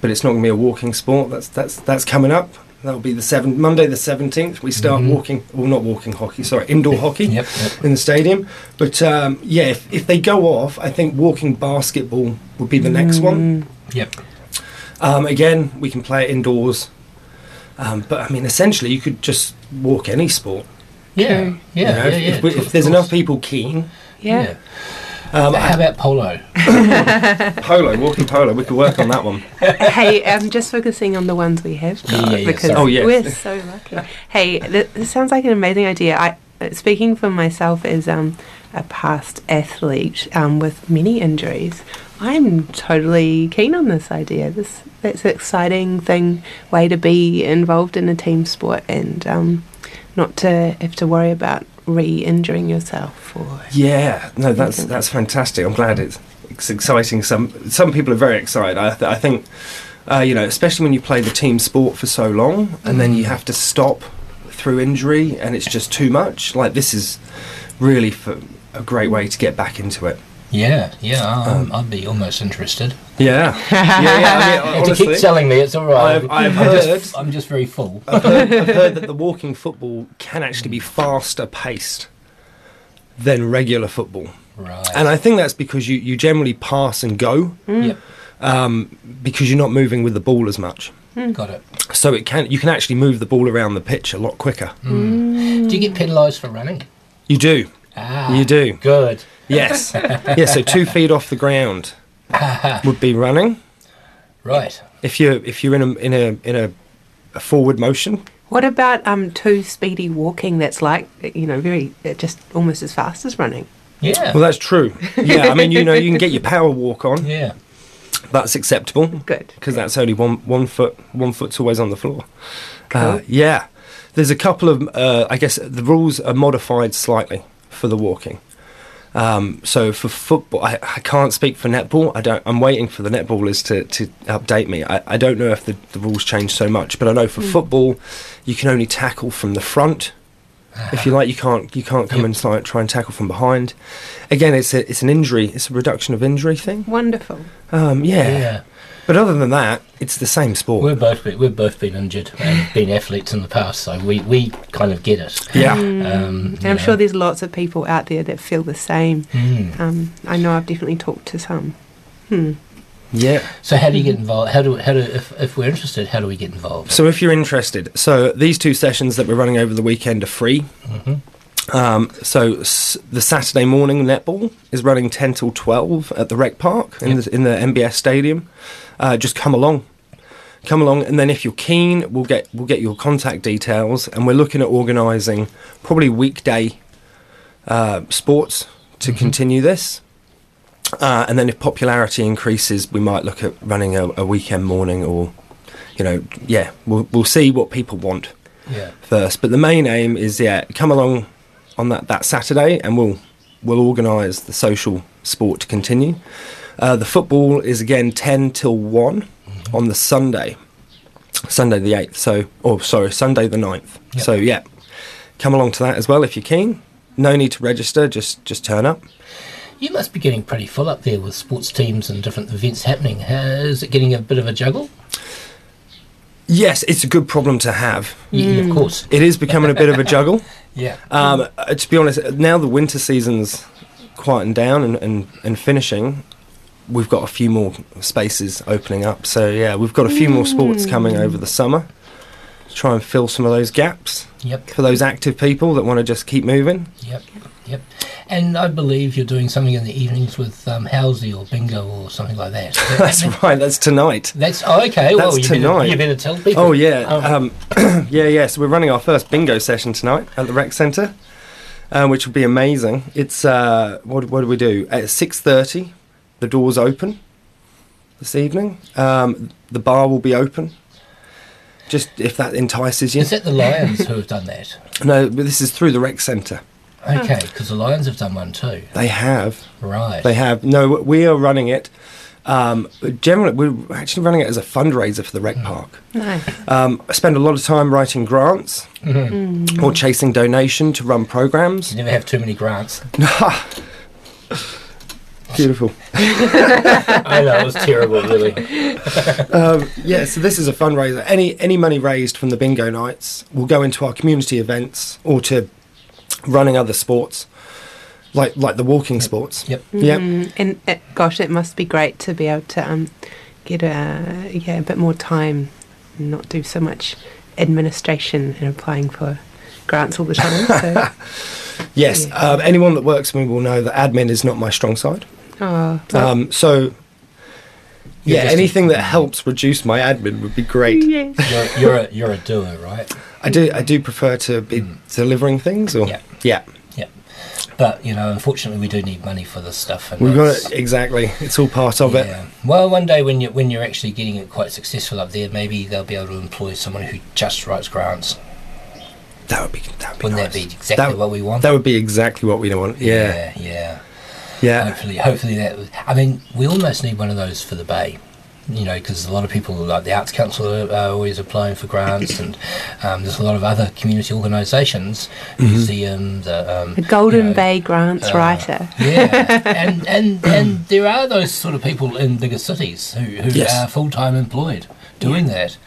but it's not going to be a walking sport. That's that's that's coming up. That'll be the seventh Monday, the seventeenth. We start Mhm. walking. Well, not walking hockey. Sorry, indoor hockey Yep. yep. in the stadium. But um, yeah, if, if they go off, I think walking basketball would be the next one. Yep. Um, again, we can play it indoors. Um, but I mean, essentially, you could just walk any sport. Yeah. Yeah. True. Yeah. you know, yeah, if, if, we- if there's course. enough people keen, Yeah. Um, How about polo? polo, walking polo, we could work on that one. hey, I'm just focusing on the ones we have got yeah, yeah, because. Oh, yes. we're so lucky. hey, th- this sounds like an amazing idea. I, uh, speaking for myself as um, a past athlete um, with many injuries, I'm totally keen on this idea. This that's an exciting thing, way to be involved in a team sport and um, not to have to worry about re-injuring yourself or Yeah, no, that's that's fantastic. I'm glad it's it's exciting. Some some people are very excited. I, th- I think Uh, you know, especially when you play the team sport for so long, and then you have to stop through injury, and it's just too much. Like this is really for a great way to get back into it. Yeah, yeah, um, I'd be almost interested. Yeah, yeah, yeah. I mean, If you keep honestly, telling me it's all right. I've- I've I'm heard- just, I'm just very full. I've heard, I've heard that the walking football can actually be faster paced than regular football. Right. And I think that's because you, you generally pass and go Yep, um, because you're not moving with the ball as much. got it. So it can you can actually move the ball around the pitch a lot quicker. Do you get penalised for running? You do. Ah, You do. Good. Yes. yeah, so two feet off the ground would be running. Right. If you're if you're in a in a in a, a forward motion, What about um too speedy walking? That's like you know very uh, just almost as fast as running. Yeah. well that's true. Yeah, I mean you know you can get your power walk on. yeah. That's acceptable. Good. because that's only one one foot one foot's always on the floor. Uh, yeah, there's a couple of uh, I guess the rules are modified slightly for the walking. Um, so for football, I, I can't speak for netball. I don't. I'm waiting for the netballers to, to update me. I, I don't know if the, the rules change so much, but I know for football, you can only tackle from the front. If you like, you can't you can't come Yep. and try, try and tackle from behind. Again, it's a, it's an injury. It's a reduction of injury thing. Wonderful. Um, yeah. Yeah. But other than that, it's the same sport. We've both been, we've both been injured and been athletes in the past, so we, we kind of get it. yeah. Um, And I'm sure there's lots of people out there that feel the same. Mm. Um, I know I've definitely talked to some. Hmm. Yeah. So how do you get involved? How do how do if, if we're interested, how do we get involved? So if you're interested, so these two sessions that we're running over the weekend are free. Mhm. Um, so s- the Saturday morning netball is running 10 till 12 at the Rec Park in, Yep. the, in the MBS Stadium. Uh, just come along. Come along, and then if you're keen, we'll get we'll get your contact details, and we're looking at organising probably weekday uh, sports to continue this. Uh, and then if popularity increases, we might look at running a, a weekend morning, or you know, yeah, we'll we'll see what people want Yeah. first. But the main aim is yeah, come along on that, that Saturday, and we'll we'll organise the social sport to continue. Uh, the football is again ten till one on the Sunday, Sunday the eighth. So, or sorry, Sunday the 9th. Yep. So yeah, come along to that as well if you're keen. No need to register, just just turn up. You must be getting pretty full up there with sports teams and different events happening. Uh, is it getting a bit of a juggle? Yes, it's a good problem to have. Of course. It is becoming a bit of a juggle. Yeah. Um, uh, to be honest, now the winter season's quieting down and, and, and finishing, we've got a few more spaces opening up. So, yeah, we've got a few more sports coming over the summer try and fill some of those gaps Yep. for those active people that want to just keep moving. Yep. Yep. And I believe you're doing something in the evenings with um, Housey or Bingo or something like that. Is that That's happening? right, that's tonight. That's oh, okay. well, That's you better, tonight. you better tell people. Oh, yeah. Um, Um, yeah, yeah. So, we're running our first bingo session tonight at the rec centre. Um, which will be amazing. It's uh, what, what do we do at six thirty? The doors open this evening. Um, the bar will be open. Just if that entices you. is that the Lions who have done that? No, but this is through the rec centre. Okay, because the Lions have done one too. They have. Right. They have. No, we are running it. Um, generally, we're actually running it as a fundraiser for the rec park. Nice. Um, I spend a lot of time writing grants Mhm. or chasing donation to run programs. You never have too many grants. Beautiful. I know it was terrible, really. um, yeah, so this is a fundraiser. Any any money raised from the bingo nights will go into our community events or to running other sports, like like the walking sports. Yep. Yep. Mm, and uh, gosh, it must be great to be able to um, get a yeah a bit more time, and not do so much administration and applying for grants all the time. So, Yes. Yeah. Um, anyone that works with me will know that admin is not my strong side. Oh, Um, so. You're Yeah, just a- anything that helps reduce my admin would be great. yes. You're, you're a you're a doer, right? I do. I do prefer to be delivering things. Or Yeah. yeah, Yeah. But you know, unfortunately, we do need money for this stuff. And we've got it exactly. It's all part of it. Well, one day when you when you're actually getting it quite successful up there, maybe they'll be able to employ someone who just writes grants. That would be. That would be Wouldn't nice. that be exactly That- what we want? That would be exactly what we want. Yeah, yeah, yeah. Yeah. Hopefully, hopefully that. I mean, we almost need one of those for the bay. you know, because a lot of people, like the Arts Council, are, are always applying for grants, and um, there's a lot of other community organisations, museums, uh, um, The Golden you know, Bay grants uh, writer. yeah, and, and and there are those sort of people in bigger cities who, who Yes. are full time employed doing that,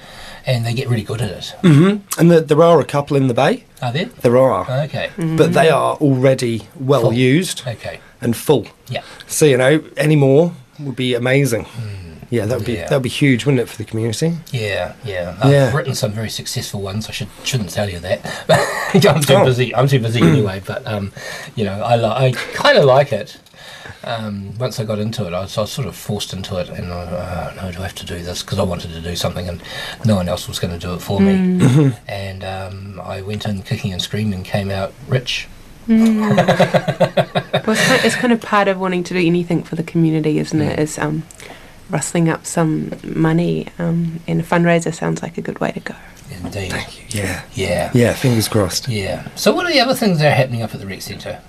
and they get really good at it. hmm And the, there are a couple in the bay. Are there? There are, Okay. but they are already well Full. used Okay. And full. Yeah. So you know, any more would be amazing. Yeah, that would be Yeah. that would be huge, wouldn't it, for the community? Yeah, yeah. I've Yeah. written some very successful ones. I should shouldn't tell you that. I'm too Oh. busy. I'm too busy anyway. But um, you know, I li- I kind of like it. Um, once I got into it, I was, I was sort of forced into it, and I, uh, no, do I have to do this? Because I wanted to do something, and no one else was going to do it for me. And um, I went in kicking and screaming, and came out rich. Well, it's, kind, it's kind of part of wanting to do anything for the community, isn't it? Is um, rustling up some money, um, and a fundraiser sounds like a good way to go. Indeed. Yeah. Yeah. Yeah, fingers crossed. Yeah. So, what are the other things that are happening up at the rec centre?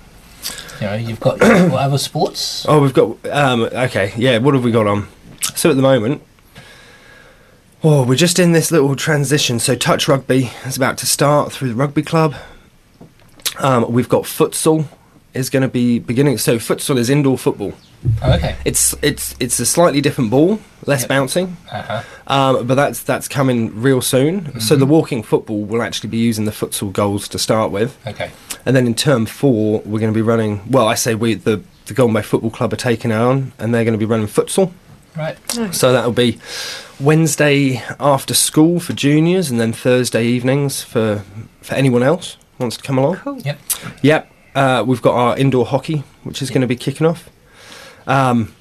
You know, you've got what other sports. Oh, we've got. Um, okay, yeah. What have we got on? So at the moment, oh, we're just in this little transition. So touch rugby is about to start through the rugby club. Um, we've got futsal is going to be beginning. So futsal is indoor football. Oh, okay. It's it's it's a slightly different ball, less Yep. bouncing. Uh huh. Um, but that's that's coming real soon. So the walking football will actually be using the futsal goals to start with. Okay. And then in term four, we're going to be running. Well, I say we the the Golden Bay Football Club are taking it on, and they're going to be running futsal. Right. So that'll be Wednesday after school for juniors, and then Thursday evenings for for anyone else who wants to come along. Cool. Yep. Yep. Uh, we've got our indoor hockey, which is going to be kicking off. Um,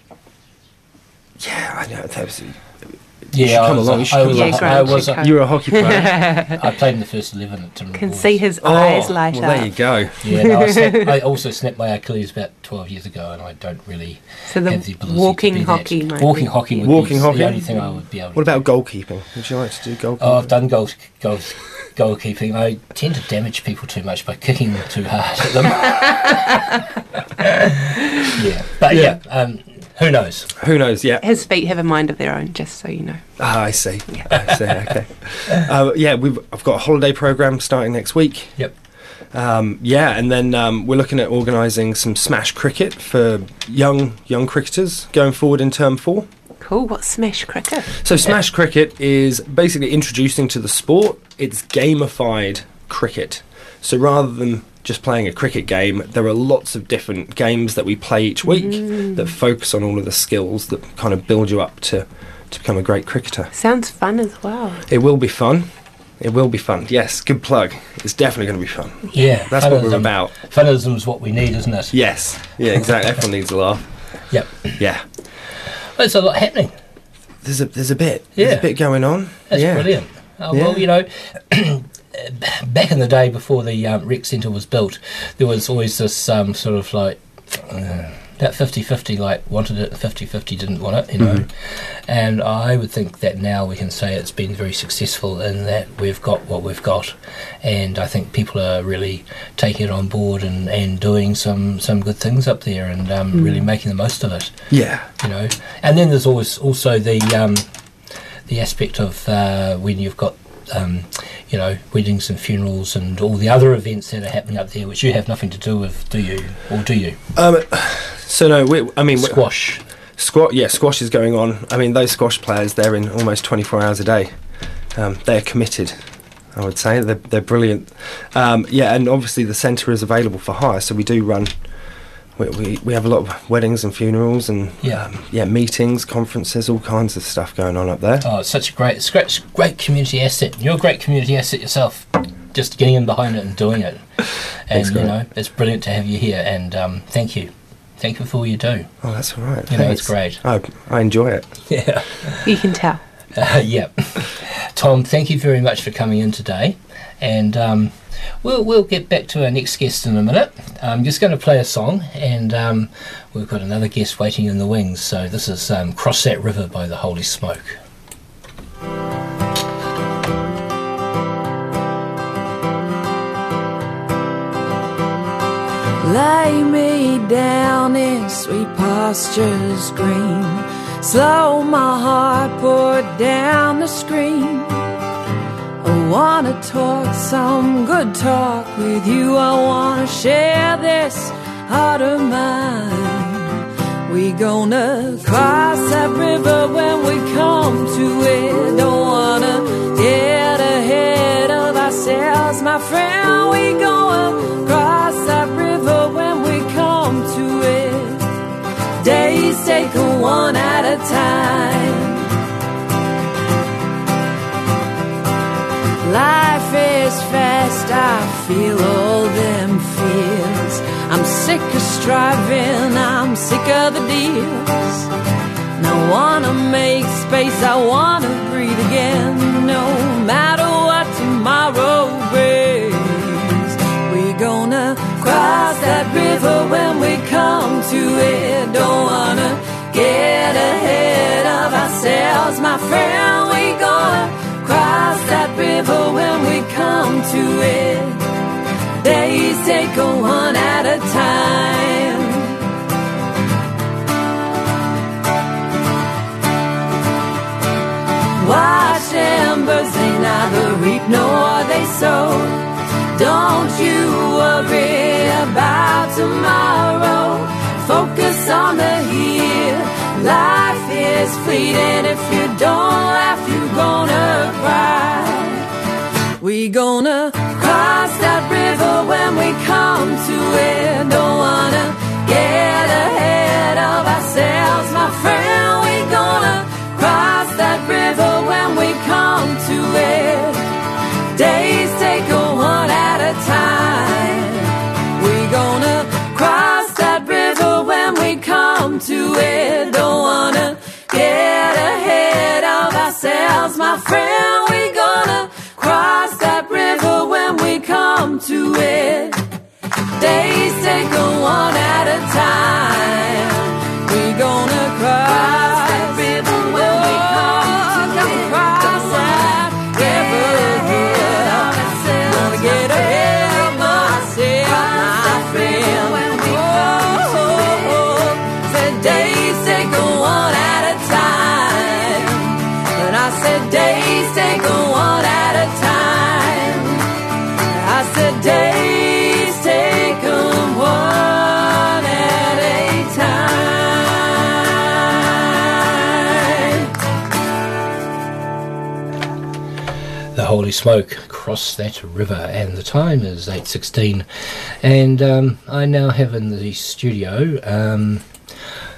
yeah, I know. That was, Yeah, should come along, you a- should I come was, along. a- Yeah, I Grant was, should a- come. you're a hockey player. I played in the first eleven at Timber Can Boys. see his eyes light Oh, well, up. there you go. Yeah, no, I, snapped, I also snapped my Achilles about twelve years ago, and I don't really So the have the ability walking to do hockey That. Walking be- hockey. Would Walking be hockey? The only thing I would be able. To What to about goalkeeping? Would you like to do goalkeeping? Oh, I've done goal, goal, goalkeeping. I tend to damage people too much by kicking them too hard at them. yeah, but yeah, um, who knows? Who knows? Yeah. His feet have a mind of their own, just so you know. Ah, I see. Yeah. I see. Okay. Uh, yeah, we've I've got a holiday program starting next week. Yep. Um, yeah, and then um, we're looking at organising some smash cricket for young young cricketers going forward in term four. Cool. What's smash cricket? So smash cricket is basically introducing to the sport. It's gamified cricket. So rather than just playing a cricket game, there are lots of different games that we play each week that focus on all of the skills that kind of build you up to to become a great cricketer. Sounds fun as well. It will be fun. It will be fun. Yes, good plug. It's definitely going to be fun. Yeah, That's what we're about. Funism's what we need, isn't it? Yes. Yeah, exactly. Everyone needs a laugh. Yep. Yeah. There's a lot happening. There's a there's a bit. There's a bit going on. That's yeah. brilliant. Uh, Yeah. Well, you know, back in the day before the um, rec centre was built, there was always this um, sort of like uh, that 50-50, like wanted it, 50-50 didn't want it, you know. Mm-hmm. And I would think that now we can say it's been very successful in that we've got what we've got, and I think people are really taking it on board and, and doing some, some good things up there and um, really making the most of it Yeah. you know. And then there's always also the um, the aspect of uh, when you've got um, you know weddings and funerals and all the other events that are happening up there, which you have nothing to do with, do you? Or do you? Um. So no, we, I mean Squash. Squash, yeah, squash is going on. I mean, those squash players, they're in almost 24 hours a day. Um, they're committed, I would say. They're, they're brilliant. Um, yeah, and obviously the centre is available for hire, so we do run. We, we, we have a lot of weddings and funerals and Yeah. um, yeah meetings, conferences, all kinds of stuff going on up there. Oh, it's such a great, it's great, great community asset. You're a great community asset yourself. Just getting in behind it and doing it, and Thanks, you Grant. know it's brilliant to have you here. And um, thank you, thank you for all you do. Oh, that's all right. You know, it's great. I, I enjoy it. Yeah. You can tell. Uh, yeah. Tom, thank you very much for coming in today. And um, we'll, we'll get back to our next guest in a minute. I'm just going to play a song, and um, we've got another guest waiting in the wings. So this is um, Cross That River by the Holy Smoke. Lay me down in sweet pastures green. Slow my heart poured down the screen. I wanna talk some good talk with you. I wanna share this heart of mine. We gonna cross that river when we come to it. Don't wanna get ahead of ourselves, my friend. We gonna cross that river when we come to it. Days take one at a time. Life is fast, I feel all them fears. I'm sick of striving, I'm sick of the deals. I wanna make space, I wanna breathe again. No matter what tomorrow brings, we gonna cross that river when we come to it. Don't wanna get ahead of ourselves, my friend. That river when we come to it. Days take a one at a time. Watch embers, they neither reap nor they sow. Don't you worry about tomorrow. Focus on the here. Life is fleeting. If you don't laugh, you're gonna cry. We gonna cross that river when we come to it. Don't wanna get ahead of ourselves, my friend. We gonna cross that river when we come to it. Days take a to it. Don't wanna get ahead of ourselves, my friend. We gonna cross that river when we come to it. Days take a one at a time. We gonna cross Holy Smoke cross that river, and the time is eight sixteen, and um, I now have in the studio um,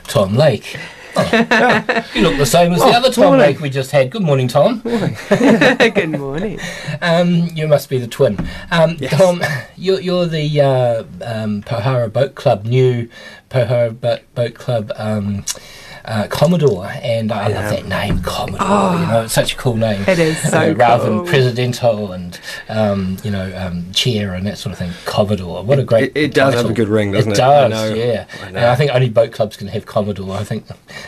Tom Lake. Oh, you look the same as the Oh, other Tom morning. Lake we just had. Good morning, Tom. Good morning. Um, you must be the twin. Um, Tom, you're, you're the uh, um, Pohara Boat Club, new Pohara Boat, Boat Club um, uh, Commodore, and I love that name, Commodore. You know, it's such a cool name. It is You so know, rather cool. than Presidential and um, you know um, chair and that sort of thing. Commodore. What a great. It- it does have a good ring, doesn't it? does. I. Yeah. I And. I think only boat clubs can have Commodore. I think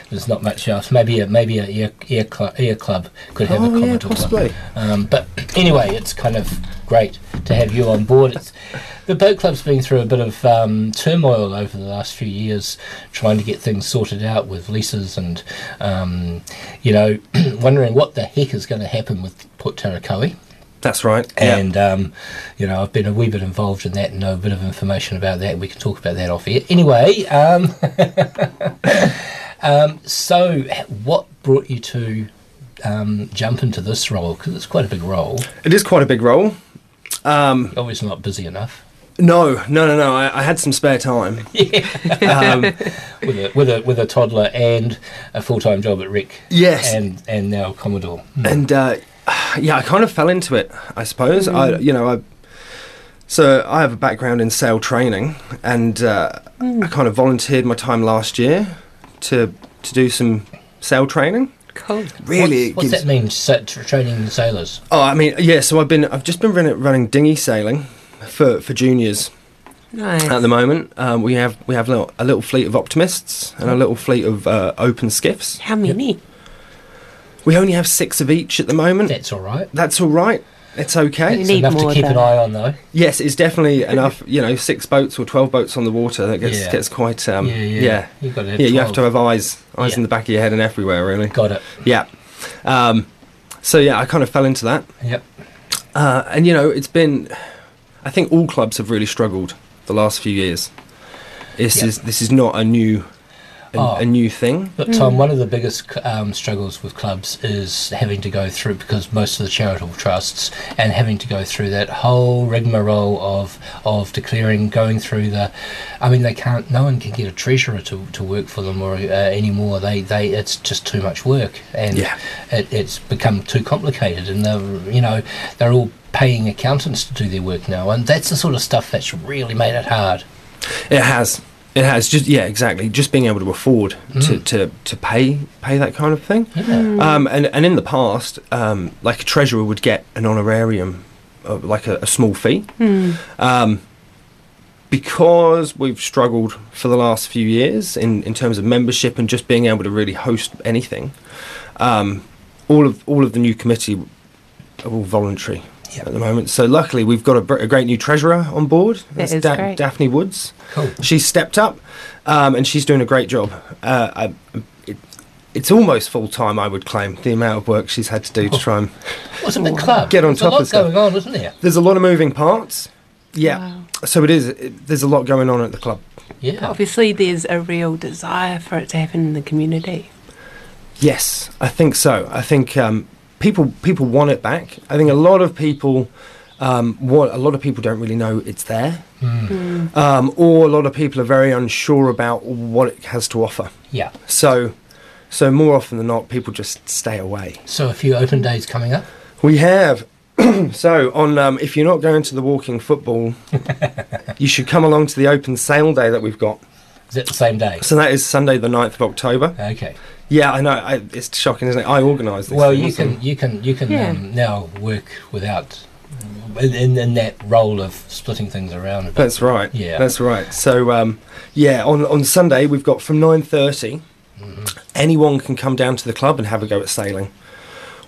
there's not much else. Maybe a maybe a air, air, club, air club could have a Oh, yeah, Commodore. possibly. Um, but anyway, it's kind of great to have you on board. It's, the boat club's been through a bit of um, turmoil over the last few years, trying to get things sorted out with leases and, um, you know, wondering what the heck is going to happen with Port Tarakohe. That's right. And um, you know, I've been a wee bit involved in that and know a bit of information about that. We can talk about that off air. Anyway, um, um, so what brought you to um, jump into this role? Because it's quite a big role. It is quite a big role. Um, Obviously, not busy enough no, no, no, no. I, I had some spare time. Um, with a with a with a toddler and a full time job at Rick. Yes. and and now Commodore. and uh, yeah, I kind of fell into it. I suppose I, you know, I. So I have a background in sail training, and uh, I kind of volunteered my time last year to to do some sail training. Cool. Really, what's, what's gives- that mean? Tra- training the sailors. Oh, I mean, yeah. So I've been, I've just been running, running dinghy sailing for for juniors Nice. at the moment. Um, we have we have a little, a little fleet of optimists and a little fleet of uh, open skiffs. How many? We only have six of each at the moment. That's all right. That's all right. It's okay. You It's need enough to keep an eye on, though. Yes, it's definitely enough. You know, six boats or twelve boats on the water that gets Yeah. gets quite. Um, Yeah, yeah. yeah, You've got to have yeah. You have to have eyes, eyes Yeah. in the back of your head and everywhere, really. Got it. Yeah. Um, so yeah, I kind of fell into that, Yep. uh, and you know, it's been. I think all clubs have really struggled the last few years. This Yeah. is this is not a new, a, Oh. a new thing. But Tom, one of the biggest um, struggles with clubs is having to go through because most of the charitable trusts and having to go through that whole rigmarole of of declaring, going through the. I mean, they can't. No one can get a treasurer to, to work for them or uh, anymore. They they it's just too much work and Yeah. it, it's become too complicated and they're you know they're all paying accountants to do their work now and that's the sort of stuff that's really made it hard. It has. It has just yeah exactly. Just being able to afford to, to, to pay pay that kind of thing. Um, and and in the past, um, like a treasurer would get an honorarium, uh, like a, a small fee. Um, because we've struggled for the last few years in, in terms of membership and just being able to really host anything, um, all of all of the new committee are all voluntary Yep. at the moment. So luckily, we've got a, a great new treasurer on board. That's is great. Daphne Woods. Cool. She's stepped up, um, and she's doing a great job. Uh, I, it, it's almost full time, I would claim, the amount of work she's had to do to try and. What's a big club? Get on There's top a lot of stuff. going on, isn't there? There's a lot of moving parts. Yeah. Wow. So it is. It, there's a lot going on at the club. Yeah. Obviously, there's a real desire for it to happen in the community. Yes, I think so. I think um, people people want it back. I think a lot of people. Um, what a lot of people don't really know it's there, um, or a lot of people are very unsure about what it has to offer. Yeah. So, so more often than not, people just stay away. So a few open days coming up. We have. so on, um, if you're not going to the walking football, you should come along to the open sale day that we've got. Is it the same day? So that is Sunday, the 9th of October. Okay. Yeah, I know. I, it's shocking, isn't it? I organise this. Well, you so- can you can you can Yeah. um, now work without in, in, in that role of splitting things around. A bit. That's right. Yeah. that's right. So um, yeah, on on Sunday we've got from nine Mm-hmm. Anyone can come down to the club and have a go at sailing.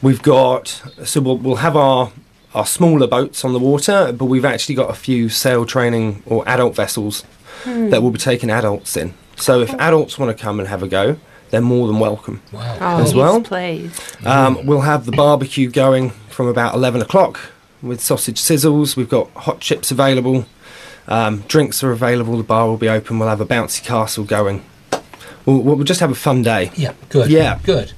We've got so we'll we'll have our our smaller boats on the water, but we've actually got a few sail training or adult vessels that will be taking adults in. So if adults want to come and have a go, they're more than welcome. wow. Oh, As yes, well? please. Um, we'll have the barbecue going from about 11 o'clock with sausage sizzles. We've got hot chips available. Um, drinks are available. The bar will be open. We'll have a bouncy castle going. We'll, we'll just have a fun day. Yeah. Good. Yeah. Good.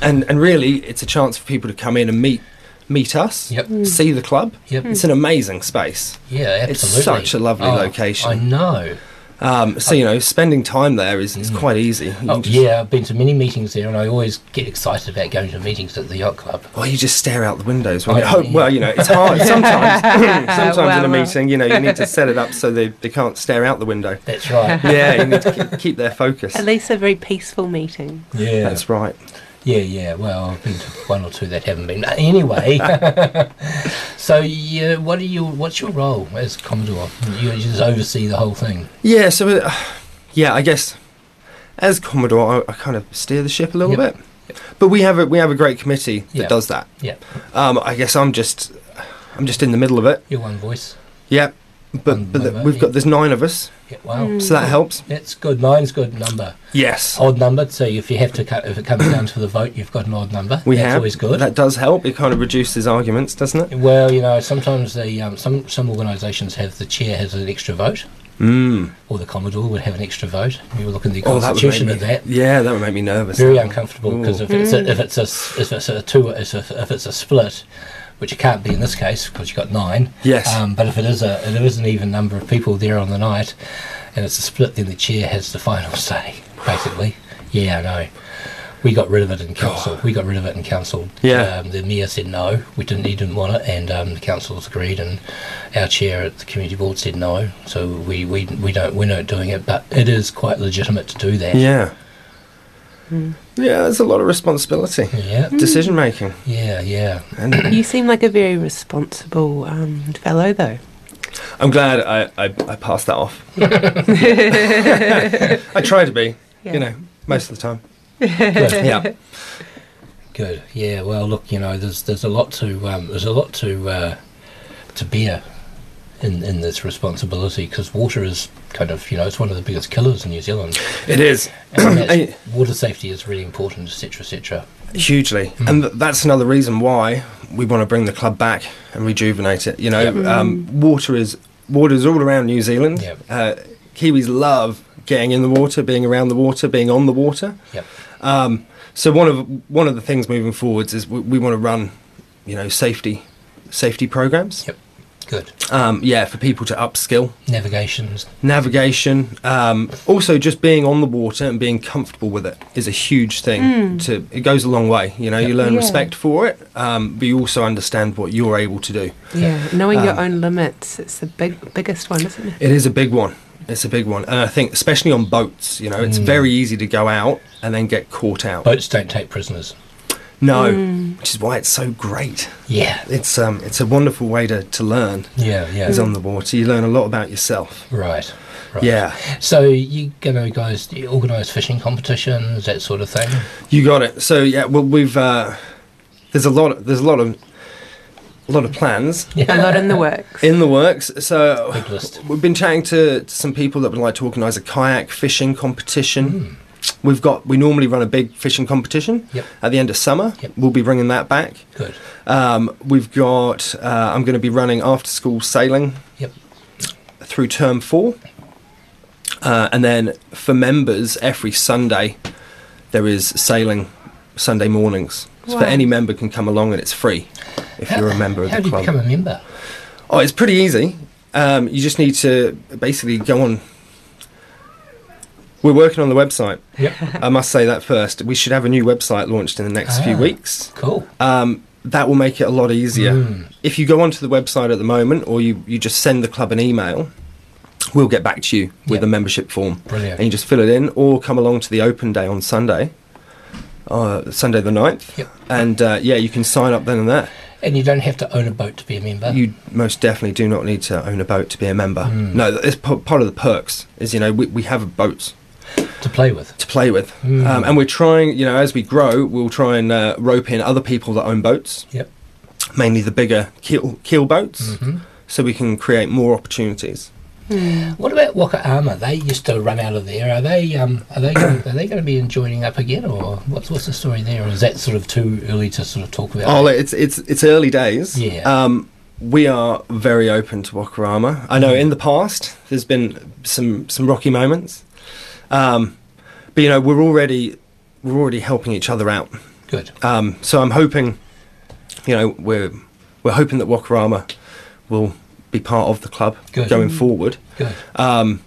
And, and really, it's a chance for people to come in and meet meet us, Yep. Hmm. see the club. Yep. It's an amazing space. Yeah. absolutely. It's such a lovely Oh, location. I know. Um, so, oh. you know, spending time there is, is hmm. quite easy. Oh, just- yeah, I've been to many meetings there, and I always get excited about going to meetings at the yacht club. Well, you just stare out the windows. When Oh, you hope, yeah. well, you know, it's hard sometimes. sometimes Well, in a meeting, you know, you need to set it up so they, they can't stare out the window. That's right. Yeah, you need to keep, keep their focus. At least a very peaceful meeting. Yeah. That's right. Yeah, yeah. Well, I've been to one or two that haven't been. Anyway, so yeah, what are you? What's your role as commodore? You just oversee the whole thing. Yeah, so, uh, yeah, I guess as Commodore, I, I kind of steer the ship a little Yep. bit. But we have a we have a great committee that Yeah. does that. Yeah, Um, I guess I'm just I'm just in the middle of it. you're one voice. Yeah, but but the, we've got there's nine of us, Yeah, wow, so that helps. that's good. Nine's good number. Yes, Odd number. So if you have to, cut, if it comes down to the vote, you've got an odd number. we that's have. always good. That does help. It kind of reduces arguments, doesn't it? well, you know, sometimes the um, some some organisations have the chair has an extra vote, Mm. or the commodore would have an extra vote. You look in the Oh, that would constitution of that. Yeah, that would make me nervous. very uncomfortable because Ooh. if it's a, if it's a s- if it's a two if a, if it's a split, which it can't be in this case because you've got nine. Yes. Um, but if it is a if it is an even number of people there on the night, and it's a split, then the chair has the final say. Basically, yeah, I know. We got rid of it in council. We got rid of it in council. Yeah. Um, the mayor said no. We didn't. He didn't want it, and um, the council's agreed. And our chair at the community board said no. So we, we, we don't we're not doing it. But it is quite legitimate to do that. Yeah. Yeah, there's a lot of responsibility, Yeah. decision making, Yeah. Yeah. and You seem like a very responsible um, fellow, though. I'm glad I, I, I passed that off. I try to be, Yeah. you know, most of the time. Good. Yeah. Good. Yeah. Well, look, you know, there's there's a lot to um, there's a lot to uh, to bear in in this responsibility because water is kind of you know it's one of the biggest killers in New Zealand. It is. And that's- water safety is really important, etc., etc. Hugely, Hmm. and th- that's another reason why we want to bring the club back and rejuvenate it. You know, um, water is water is all around New Zealand. Yep. Uh, Kiwis love getting in the water, being around the water, being on the water. Yep. Um, so one of one of the things moving forwards is we, we want to run, you know, safety safety programs. Yep. Good. Um, yeah, for people to upskill Navigations. navigation. Um, also, just being on the water and being comfortable with it is a huge thing. To it goes a long way. You know, you learn Yeah. respect for it, um, but you also understand what you're able to do. Yeah, knowing your Um, own limits, it's the big biggest one, isn't it? It is a big one. It's a big one, and I think especially on boats, you know, it's very easy to go out and then get caught out. Boats don't take prisoners. No, which is why it's so great. Yeah. It's um, it's a wonderful way to, to learn. Yeah. Yeah. Is on the water. You learn a lot about yourself. Right. Right. Yeah, So you gonna guys organise fishing competitions, that sort of thing? You got it. So yeah, well we've uh, there's a lot of, there's a lot of a lot of plans A lot in the works. in the works. So Big list. we've been chatting to, to some people that would like to organise a kayak fishing competition. Hmm. We've got we normally run a big fishing competition Yep. at the end of summer. Yep. We'll be bringing that back. Good. Um, we've got uh, I'm going to be running after school sailing Yep. through term four. Uh, and then for members, every Sunday there is sailing Sunday mornings. So Wow. any member can come along and it's free if you're a member of the club. How the do you club. become a member? Oh, it's pretty easy. Um, you just need to basically go on. We're working on the website. Yep. I must say that first. We should have a new website launched in the next few Ah. weeks. Cool. Um, that will make it a lot easier. Mm. If you go onto the website at the moment, or you, you just send the club an email, we'll get back to you with Yep. a membership form. Brilliant. And you just fill it in, or come along to the open day on Sunday, uh, Sunday the 9th. Yep. And uh, yeah, you can sign up then and there. And you don't have to own a boat to be a member. You most definitely do not need to own a boat to be a member. Mm. No, it's p- part of the perks. Is you know we, we have a boats to play with. to play with, Mm. um, and we're trying. You know, as we grow, we'll try and uh, rope in other people that own boats, Yep. mainly the bigger keel, keel boats, Mhm. so we can create more opportunities. What about Waka Ama? They used to run out of there. Are they? Um, are they? Going, are they going to be joining up again, or what's what's the story there? Or is that sort of too early to sort of talk about? Oh, it's it's it's early days. Yeah. Um, we are very open to Waka Ama. I know in the past there's been some some rocky moments, um, but you know we're already we're already helping each other out. Good. Um, so I'm hoping, you know, we're we're hoping that Waka Ama will be part of the club Good. going forward. Good. Um,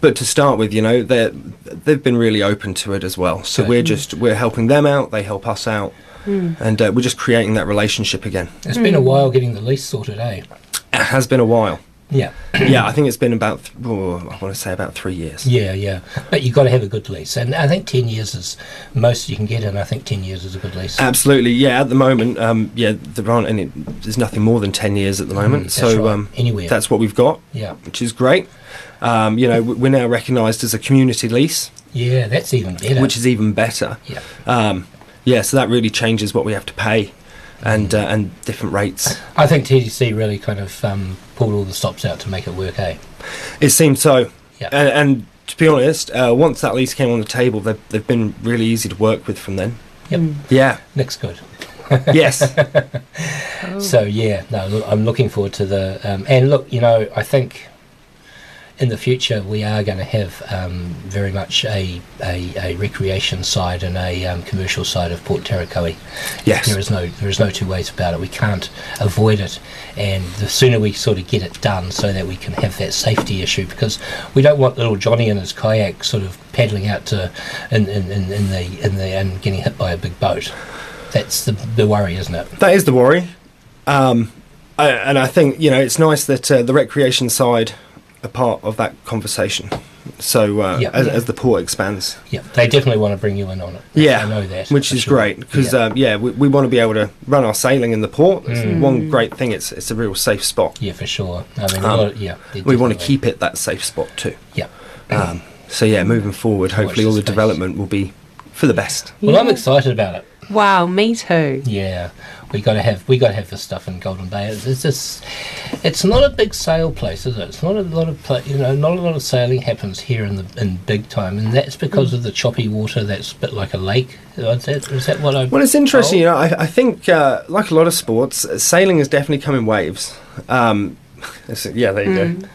but to start with, you know, they they've been really open to it as well. So Good. we're just we're helping them out. They help us out, and uh, we're just creating that relationship again. It's been a while getting the lease sorted, eh? It has been a while. Yeah. yeah, I think it's been about th- oh, I want to say about three years. Yeah, yeah. But you've got to have a good lease, and I think ten years is most you can get, and I think ten years is a good lease. Absolutely, yeah. At the moment, um, yeah, there aren't any. There's nothing more than ten years at the moment. Mm, so right. um, Anywhere. that's what we've got. Yeah. which is great. Um, you know, we're now recognised as a community lease, Yeah, that's even better. which is even better. yeah. Um, yeah, so that really changes what we have to pay, and uh, and different rates. I think TDC really kind of um, pulled all the stops out to make it work, eh? It seemed so. Yeah. And, and to be honest, uh, once that lease came on the table, they've, they've been really easy to work with from then. Yep. Yeah. Nick's good. Yes. So yeah, no, I'm looking forward to the um, and look, you know, I think in the future we are going to have um, very much a, a, a recreation side and a um, commercial side of Port Tarakohe. Yes. There is no there is no two ways about it. We can't avoid it, and the sooner we sort of get it done, so that we can have that safety issue, because we don't want little Johnny and his kayak sort of paddling out to in, in, in, in the in the and getting hit by a big boat. That's the the worry, isn't it? That is the worry. Um, I, and I think, you know, it's nice that uh, the recreation side are part of that conversation. So uh, Yeah. as, Yeah. as the port expands. Yeah, they definitely want to bring you in on it. Yeah, I know that, which is sure. great because yeah. um, yeah, we, we want to be able to run our sailing in the port. It's Mm. One great thing, it's it's a real safe spot. yeah, for sure. I mean, um, lot yeah, We want to keep it that safe spot too. Yeah. Um, so yeah, moving forward, hopefully all the the space. development will be for the best. Well, I'm excited about it. Wow, me too. Yeah, we got to have we got to have this stuff in Golden Bay. It's, it's just, it's not a big sail place, is it? It's not a lot of pla- you know, not a lot of sailing happens here in the in big time, and that's because of the choppy water. That's a bit like a lake. Is that, is that what I? Well, it's interesting. You know, I, I think uh, like a lot of sports, uh, sailing has definitely come in waves. Um, yeah, there you go.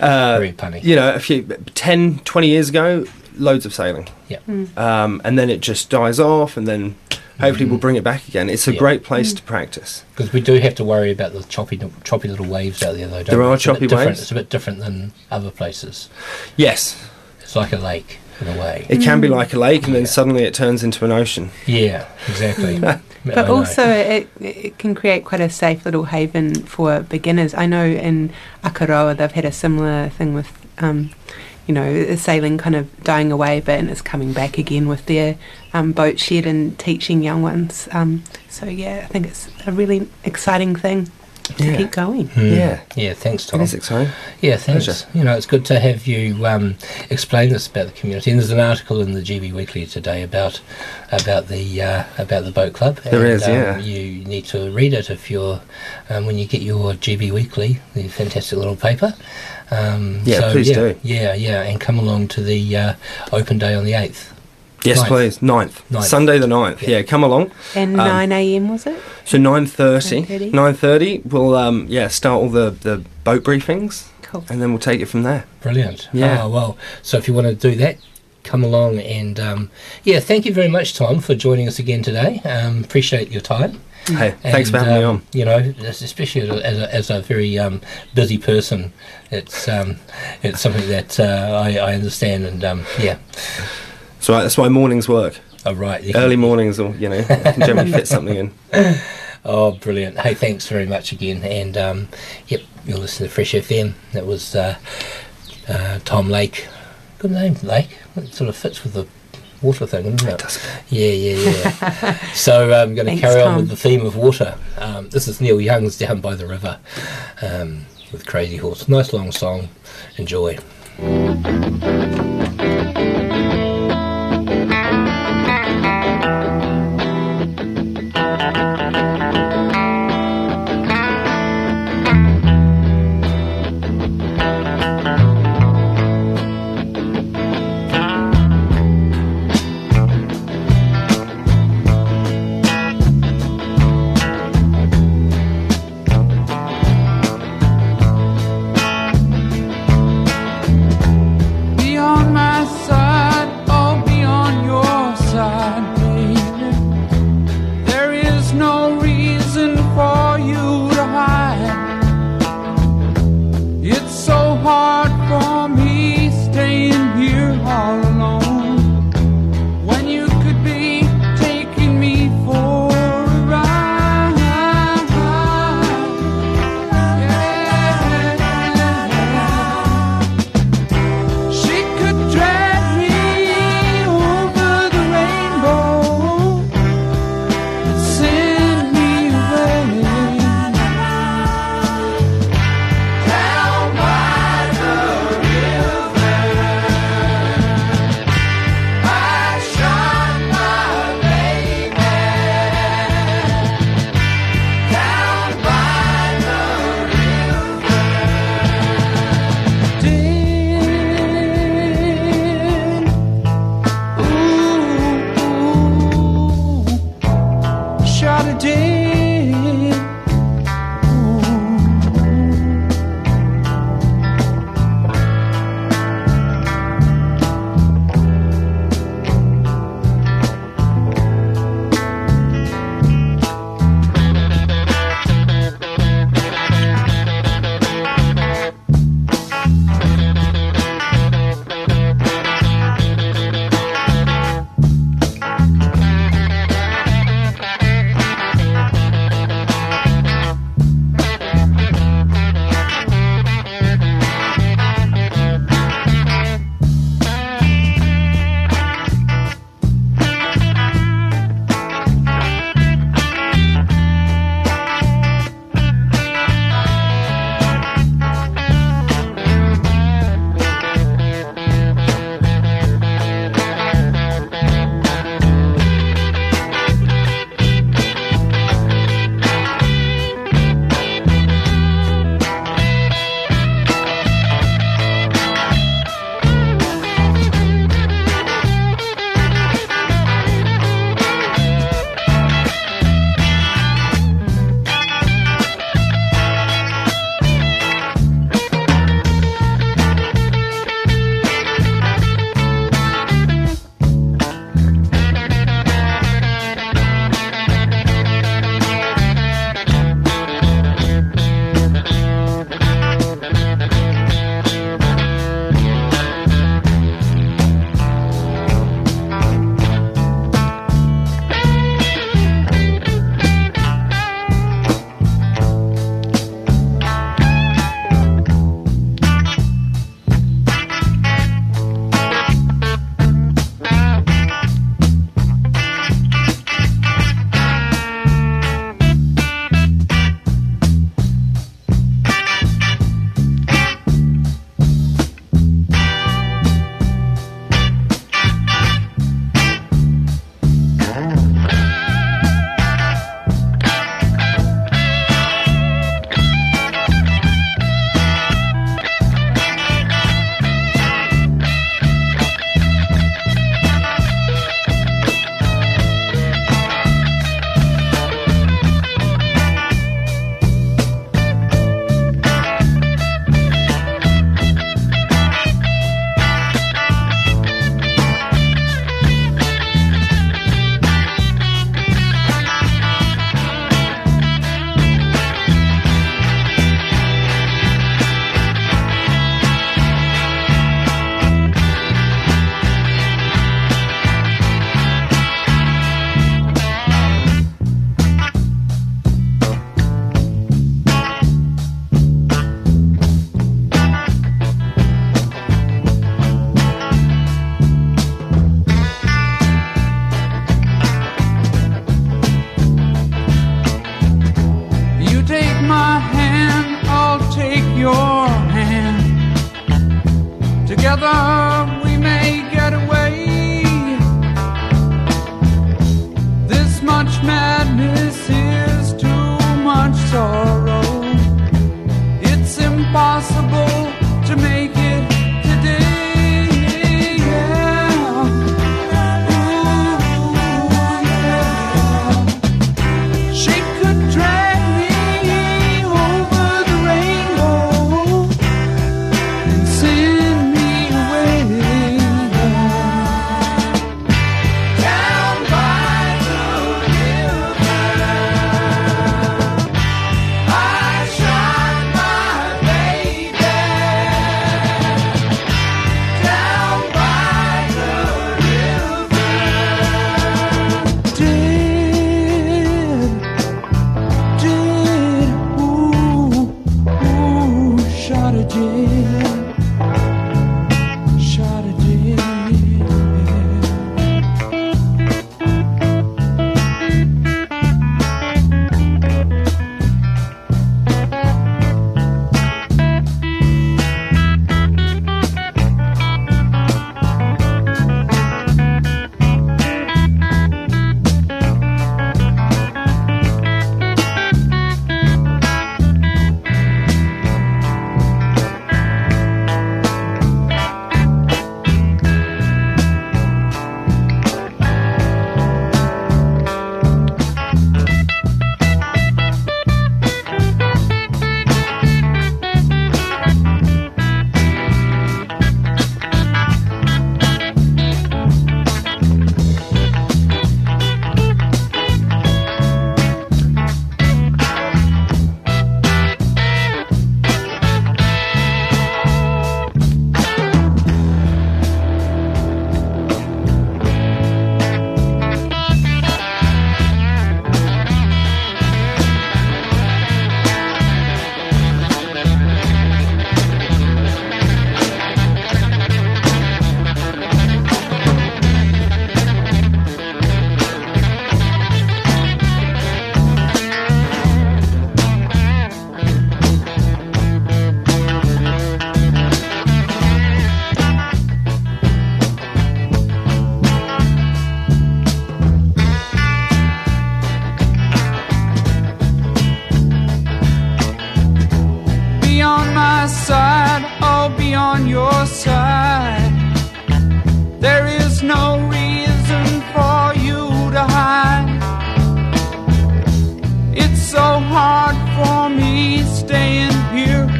Uh, Very punny. You know, a few 10, 20 years ago, loads of sailing. Yeah. Um, and then it just dies off, and then hopefully we'll mm-hmm. bring it back again. It's a Yeah. great place mm. to practice. Because we do have to worry about the choppy, choppy little waves out there, though. Don't There are It's a bit choppy different. waves. It's a bit different than other places. Yes, It's like a lake in a way. it can be mm. like a lake, and then suddenly it turns into an ocean. yeah, exactly. But know. also, it, it can create quite a safe little haven for beginners. I know in Akaroa they've had a similar thing with, um, you know, sailing kind of dying away a bit and it's coming back again with their um, boat shed and teaching young ones. Um, so, yeah, I think it's a really exciting thing to Yeah. keep going. Hmm. Yeah. yeah. Thanks, Tom. It is exciting. Yeah, thanks. Pleasure. You know, it's good to have you um, explain this about the community. And there's an article in the GB Weekly today about about the uh, about the boat club. There and, is, um, yeah. You need to read it if you're um, when you get your GB Weekly, the fantastic little paper. Um, Yeah, so, please yeah, do. Yeah, yeah, and come along to the uh, open day on the eighth. Yes, Ninth. please. Ninth. Ninth. Sunday the 9th. Yeah. Yeah, come along. And Um, 9 a.m. was it? So 9.30. 9:30. 9.30, we'll um, yeah, start all the, the boat briefings, Cool. and then we'll take it from there. Brilliant. Yeah. Oh, well, so if you want to do that, come along and um, yeah, thank you very much, Tom, for joining us again today. Um, appreciate your time. Hey, thanks for And, having me um, on. You know, as- especially as a, as a very um, busy person, it's um, it's something that uh, I, I understand, and um, yeah, So that's why mornings work. oh, right. Early mornings, or you know, I can generally fit something in. Oh, brilliant! Hey, thanks very much again, and um, yep, you'll listen to Fresh FM. That was uh, uh, Tom Lake. Good name, Lake. It sort of fits with the water thing, doesn't it? does. Yeah, yeah, yeah. so I'm going to Thanks, carry on Tom. with the theme of water. Um, this is Neil Young's Down by the River um, with Crazy Horse. Nice long song. Enjoy.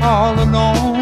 All alone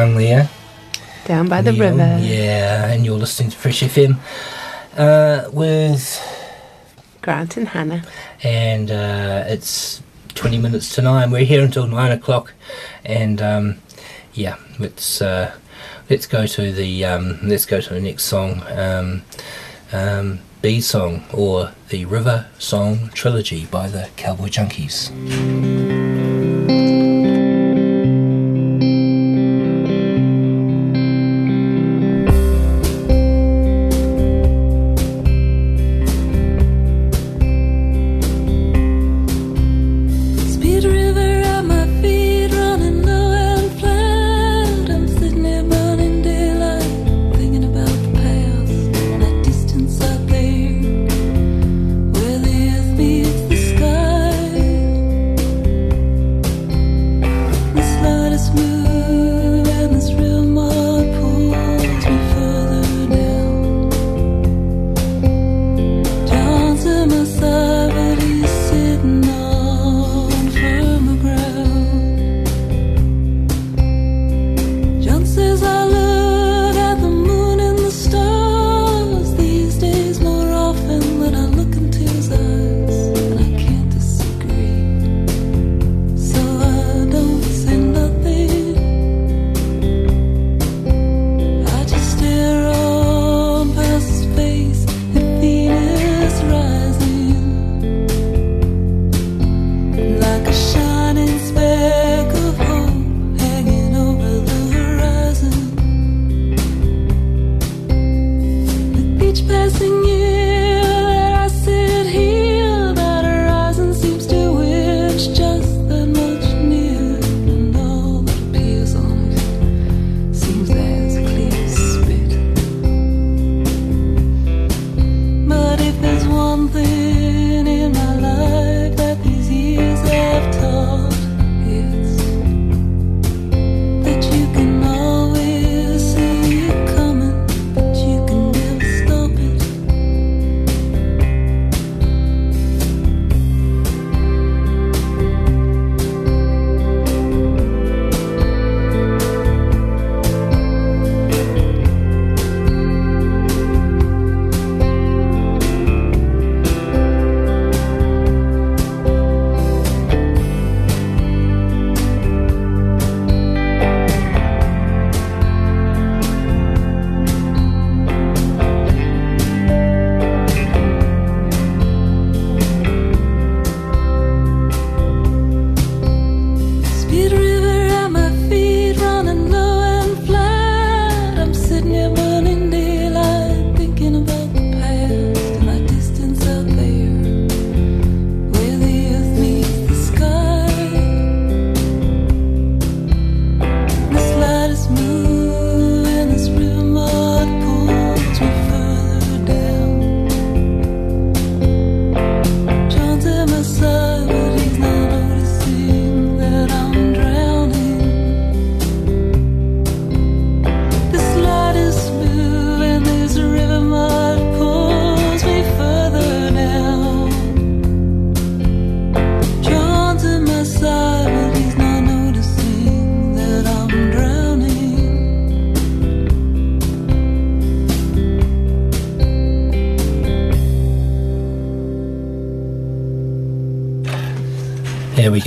Young there. Down by the Young, river. Yeah, and you're listening to Fresh FM uh, with, Grant and Hannah. and uh, it's 20 minutes to 9. We're here until 9 o'clock, and um, yeah, let's uh, let's go to the um, let's go to the next song, um, um, B song or the River Song Trilogy by the Cowboy Junkies.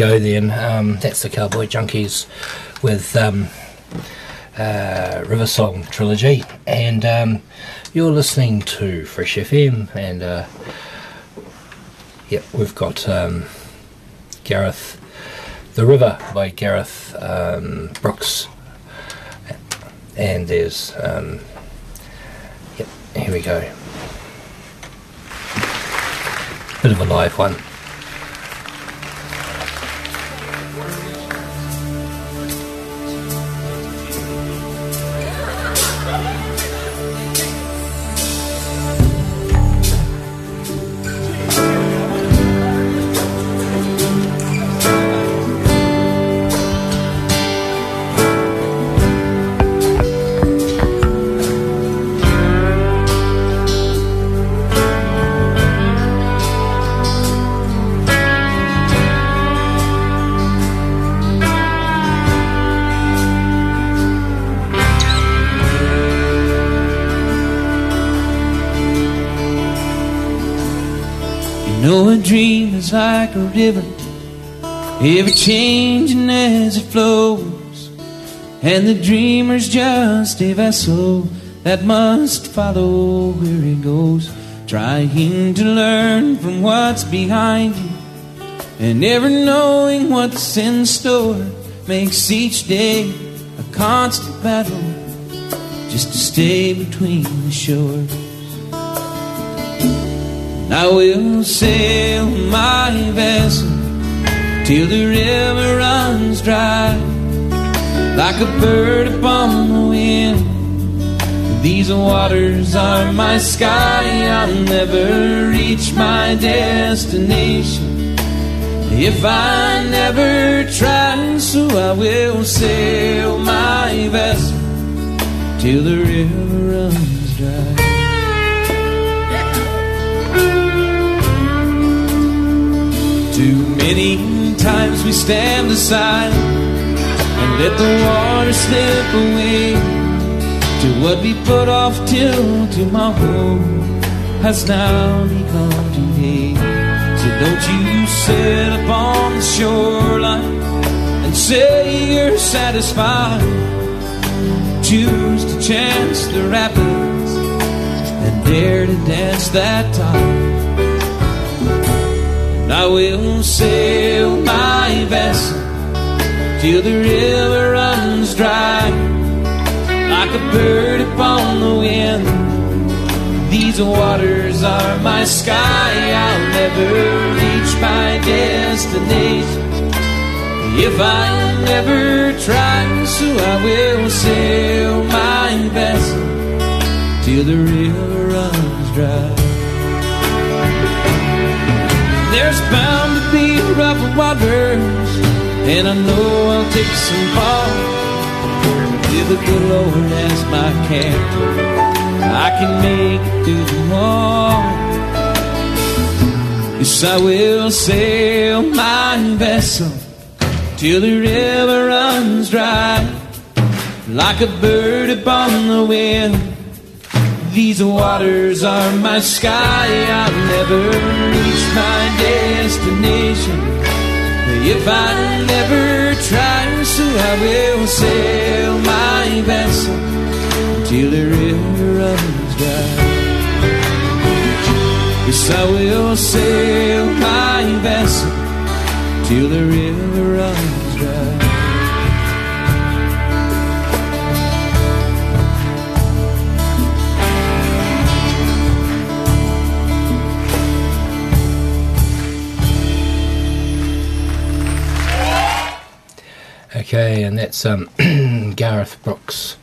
Go then. Um, that's the Cowboy Junkies with um, uh, River Song Trilogy. And um, you're listening to Fresh FM. And uh, yep, we've got um, Garth, The River by Garth um, Brooks. And there's, um, yep, here we go. Bit of a live one. Like a river, ever changing as it flows. And the dreamer's just a vessel that must follow where it goes. Trying to learn from what's behind you, and never knowing what's in store makes each day a constant battle just to stay between the shores. I will sail my vessel till the river runs dry, like a bird upon the wind. These waters are my sky, I'll never reach my destination if I never try. So I will sail my vessel till the river runs dry. Many times we stand aside and let the water slip away to what we put off till tomorrow has now become today. So don't you sit upon the shoreline and say you're satisfied. Choose to chance the rapids and dare to dance that tide. I will sail my vessel till the river runs dry, like a bird upon the wind. These waters are my sky, I'll never reach my destination if I never try. So I will sail my vessel till the river runs dry. There's bound to be rough waters, and I know I'll take some fall. If the good Lord as my captain, I can make it through them all. Yes, I will sail my vessel till the river runs dry, like a bird upon the wind. These waters are my sky, I'll never reach my destination if I never try. So I will sail my vessel till the river runs dry. Yes, I will sail my vessel till the river runs dry. Okay, and that's um, Garth Brooks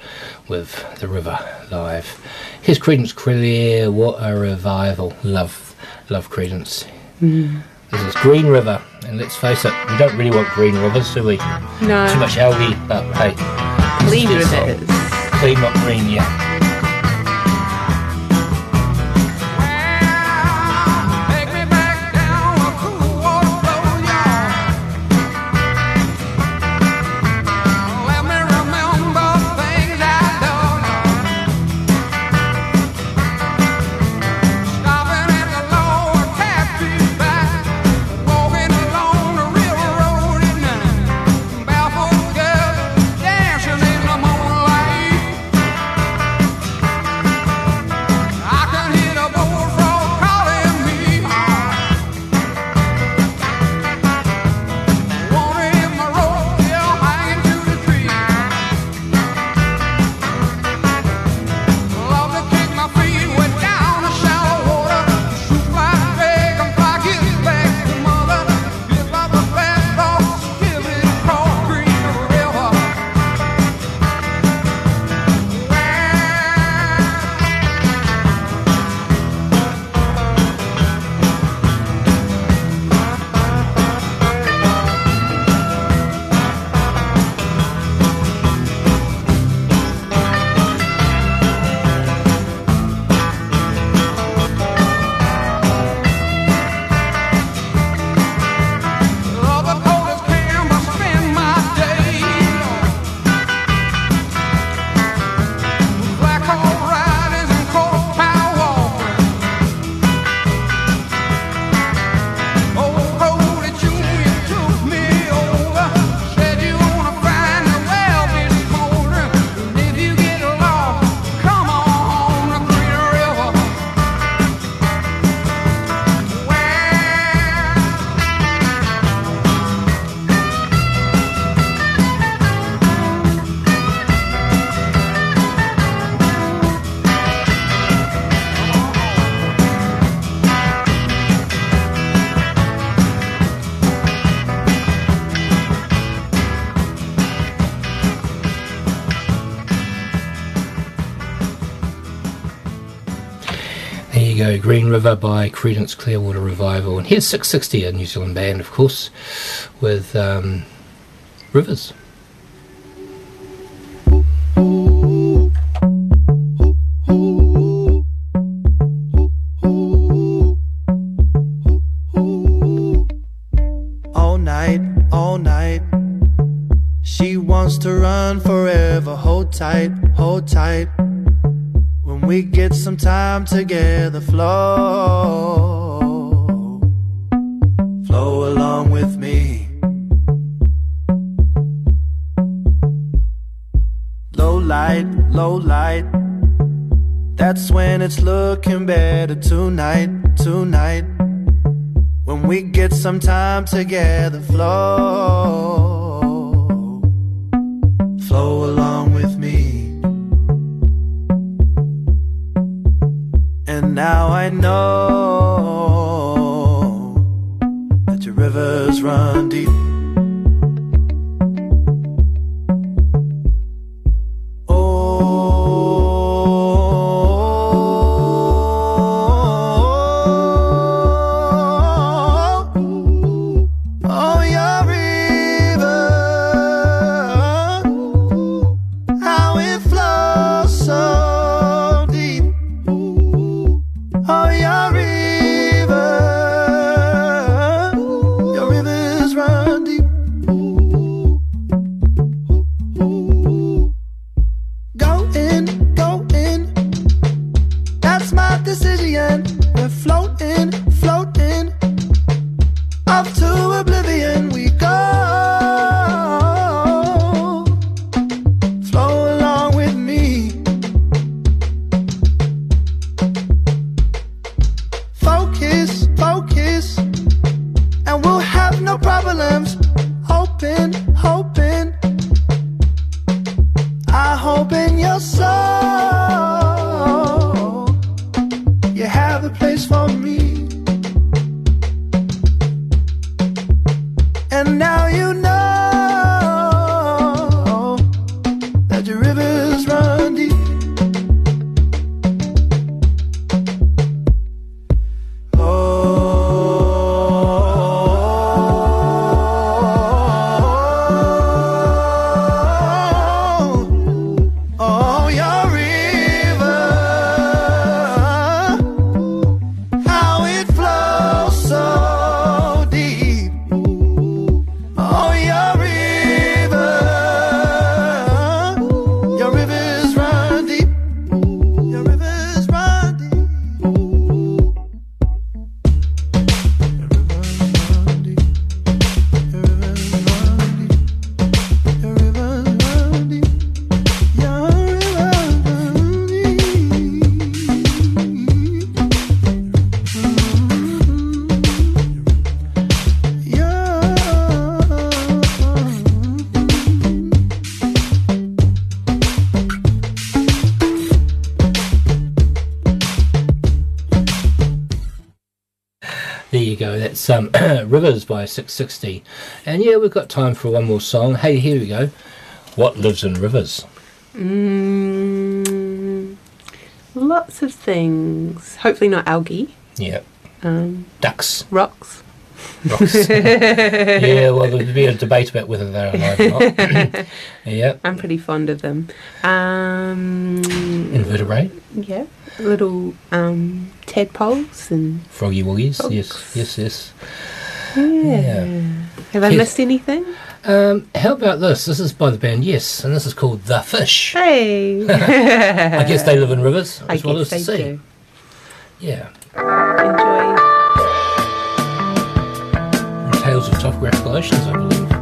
with The River live. Here's Creedence Clearwater Revival. Love, love Creedence. Mm. This is Green River, and let's face it, we don't really want green rivers, do we? No. Too much algae, but hey. Clean rivers. Clean, not green, yeah. River by Creedence Clearwater Revival. And here's Six60, a New Zealand band, of course, with um, Rivers. I hope in by Six60. And yeah, we've got time for one more song. Hey, here we go. What lives in rivers? Mm, lots of things. Hopefully not algae. Yeah. Um, Ducks. rocks. Rocks. yeah, well, there'd be a debate about whether they're alive or not. yeah. I'm pretty fond of them. Um, Invertebrate. yeah, little um, tadpoles and Froggy Woggies. Yes, yes, yes. Yeah. Have I Yes. missed anything? Um, how about this? This is by the band Yes, and this is called The Fish. Hey. I guess they live in rivers I as well as guess the they sea. do. Yeah. Enjoy. Tales of Topographical Oceans, I believe.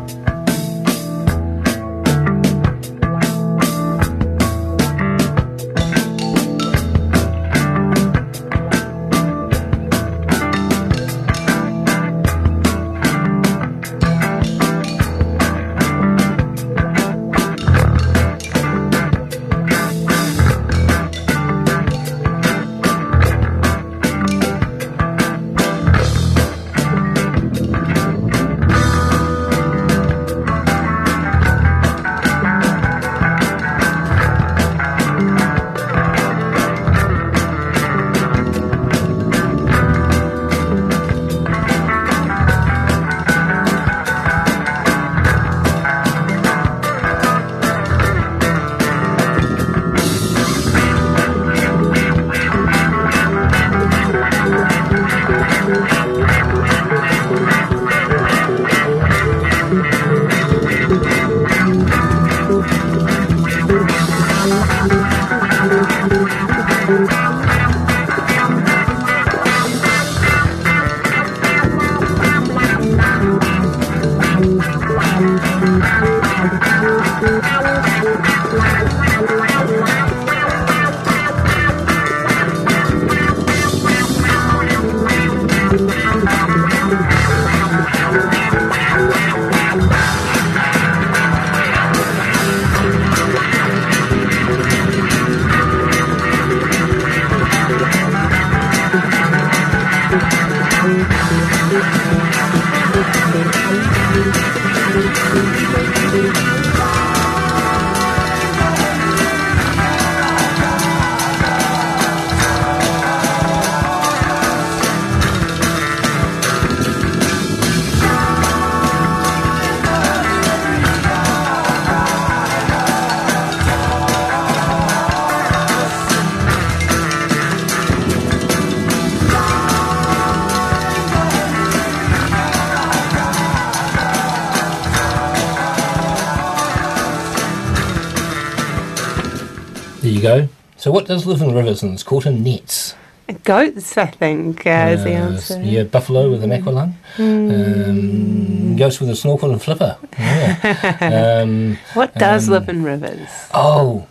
What does live in rivers and is caught in nets? Goats, I think, uh, is the Uh, answer. Yeah, buffalo with an aqualung. Mm. Um, goes with a snorkel and flipper. Yeah. um, what does um, live in rivers? Oh,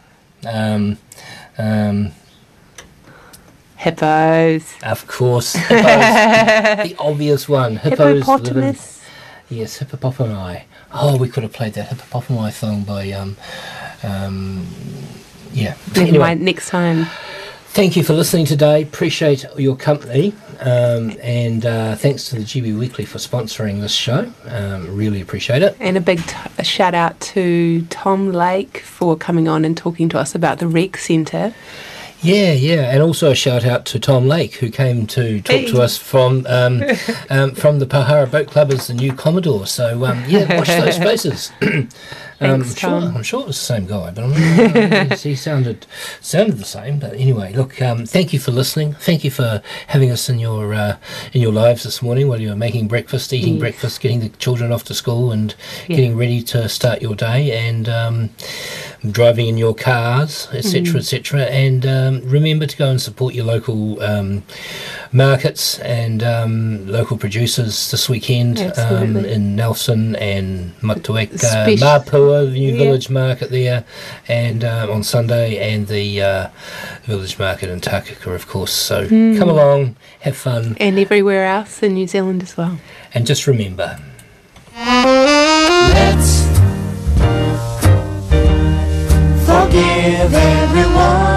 um, um, Hippos. of course, hippos. the obvious one. Hippos live in- Hippopotamus. Yes, hippopotami. Oh, we could have played that hippopotami song by um, um, yeah. Never Anyway. mind, next time. Thank you for listening today. Appreciate your company. Um, and uh, thanks to the GB Weekly for sponsoring this show. Um, really appreciate it. And a big t- a shout out to Tom Lake for coming on and talking to us about the rec centre. Yeah, yeah, and also a shout out to Tom Lake who came to talk Hey. to us from um, um, from the Pohara Boat Club as the new Commodore. So um, yeah, watch those spaces. um, Thanks, I'm sure, I'm sure it was the same guy, but I'm he sounded sounded the same. But anyway, look, um, thank you for listening. Thank you for having us in your uh, in your lives this morning while you were making breakfast, eating Yes. breakfast, getting the children off to school, and Yeah. getting ready to start your day, and um, driving in your cars, etc., Mm. etc. And um, remember to go and support your local um, markets and um, local producers this weekend um, in Nelson and Motueka, Spec- Mapua, the new Yeah. village market there, and um, on Sunday, and the uh, village market in Takaka, of course. So Mm. come along, have fun, And everywhere else in New Zealand as well. and just remember. Let's forgive everyone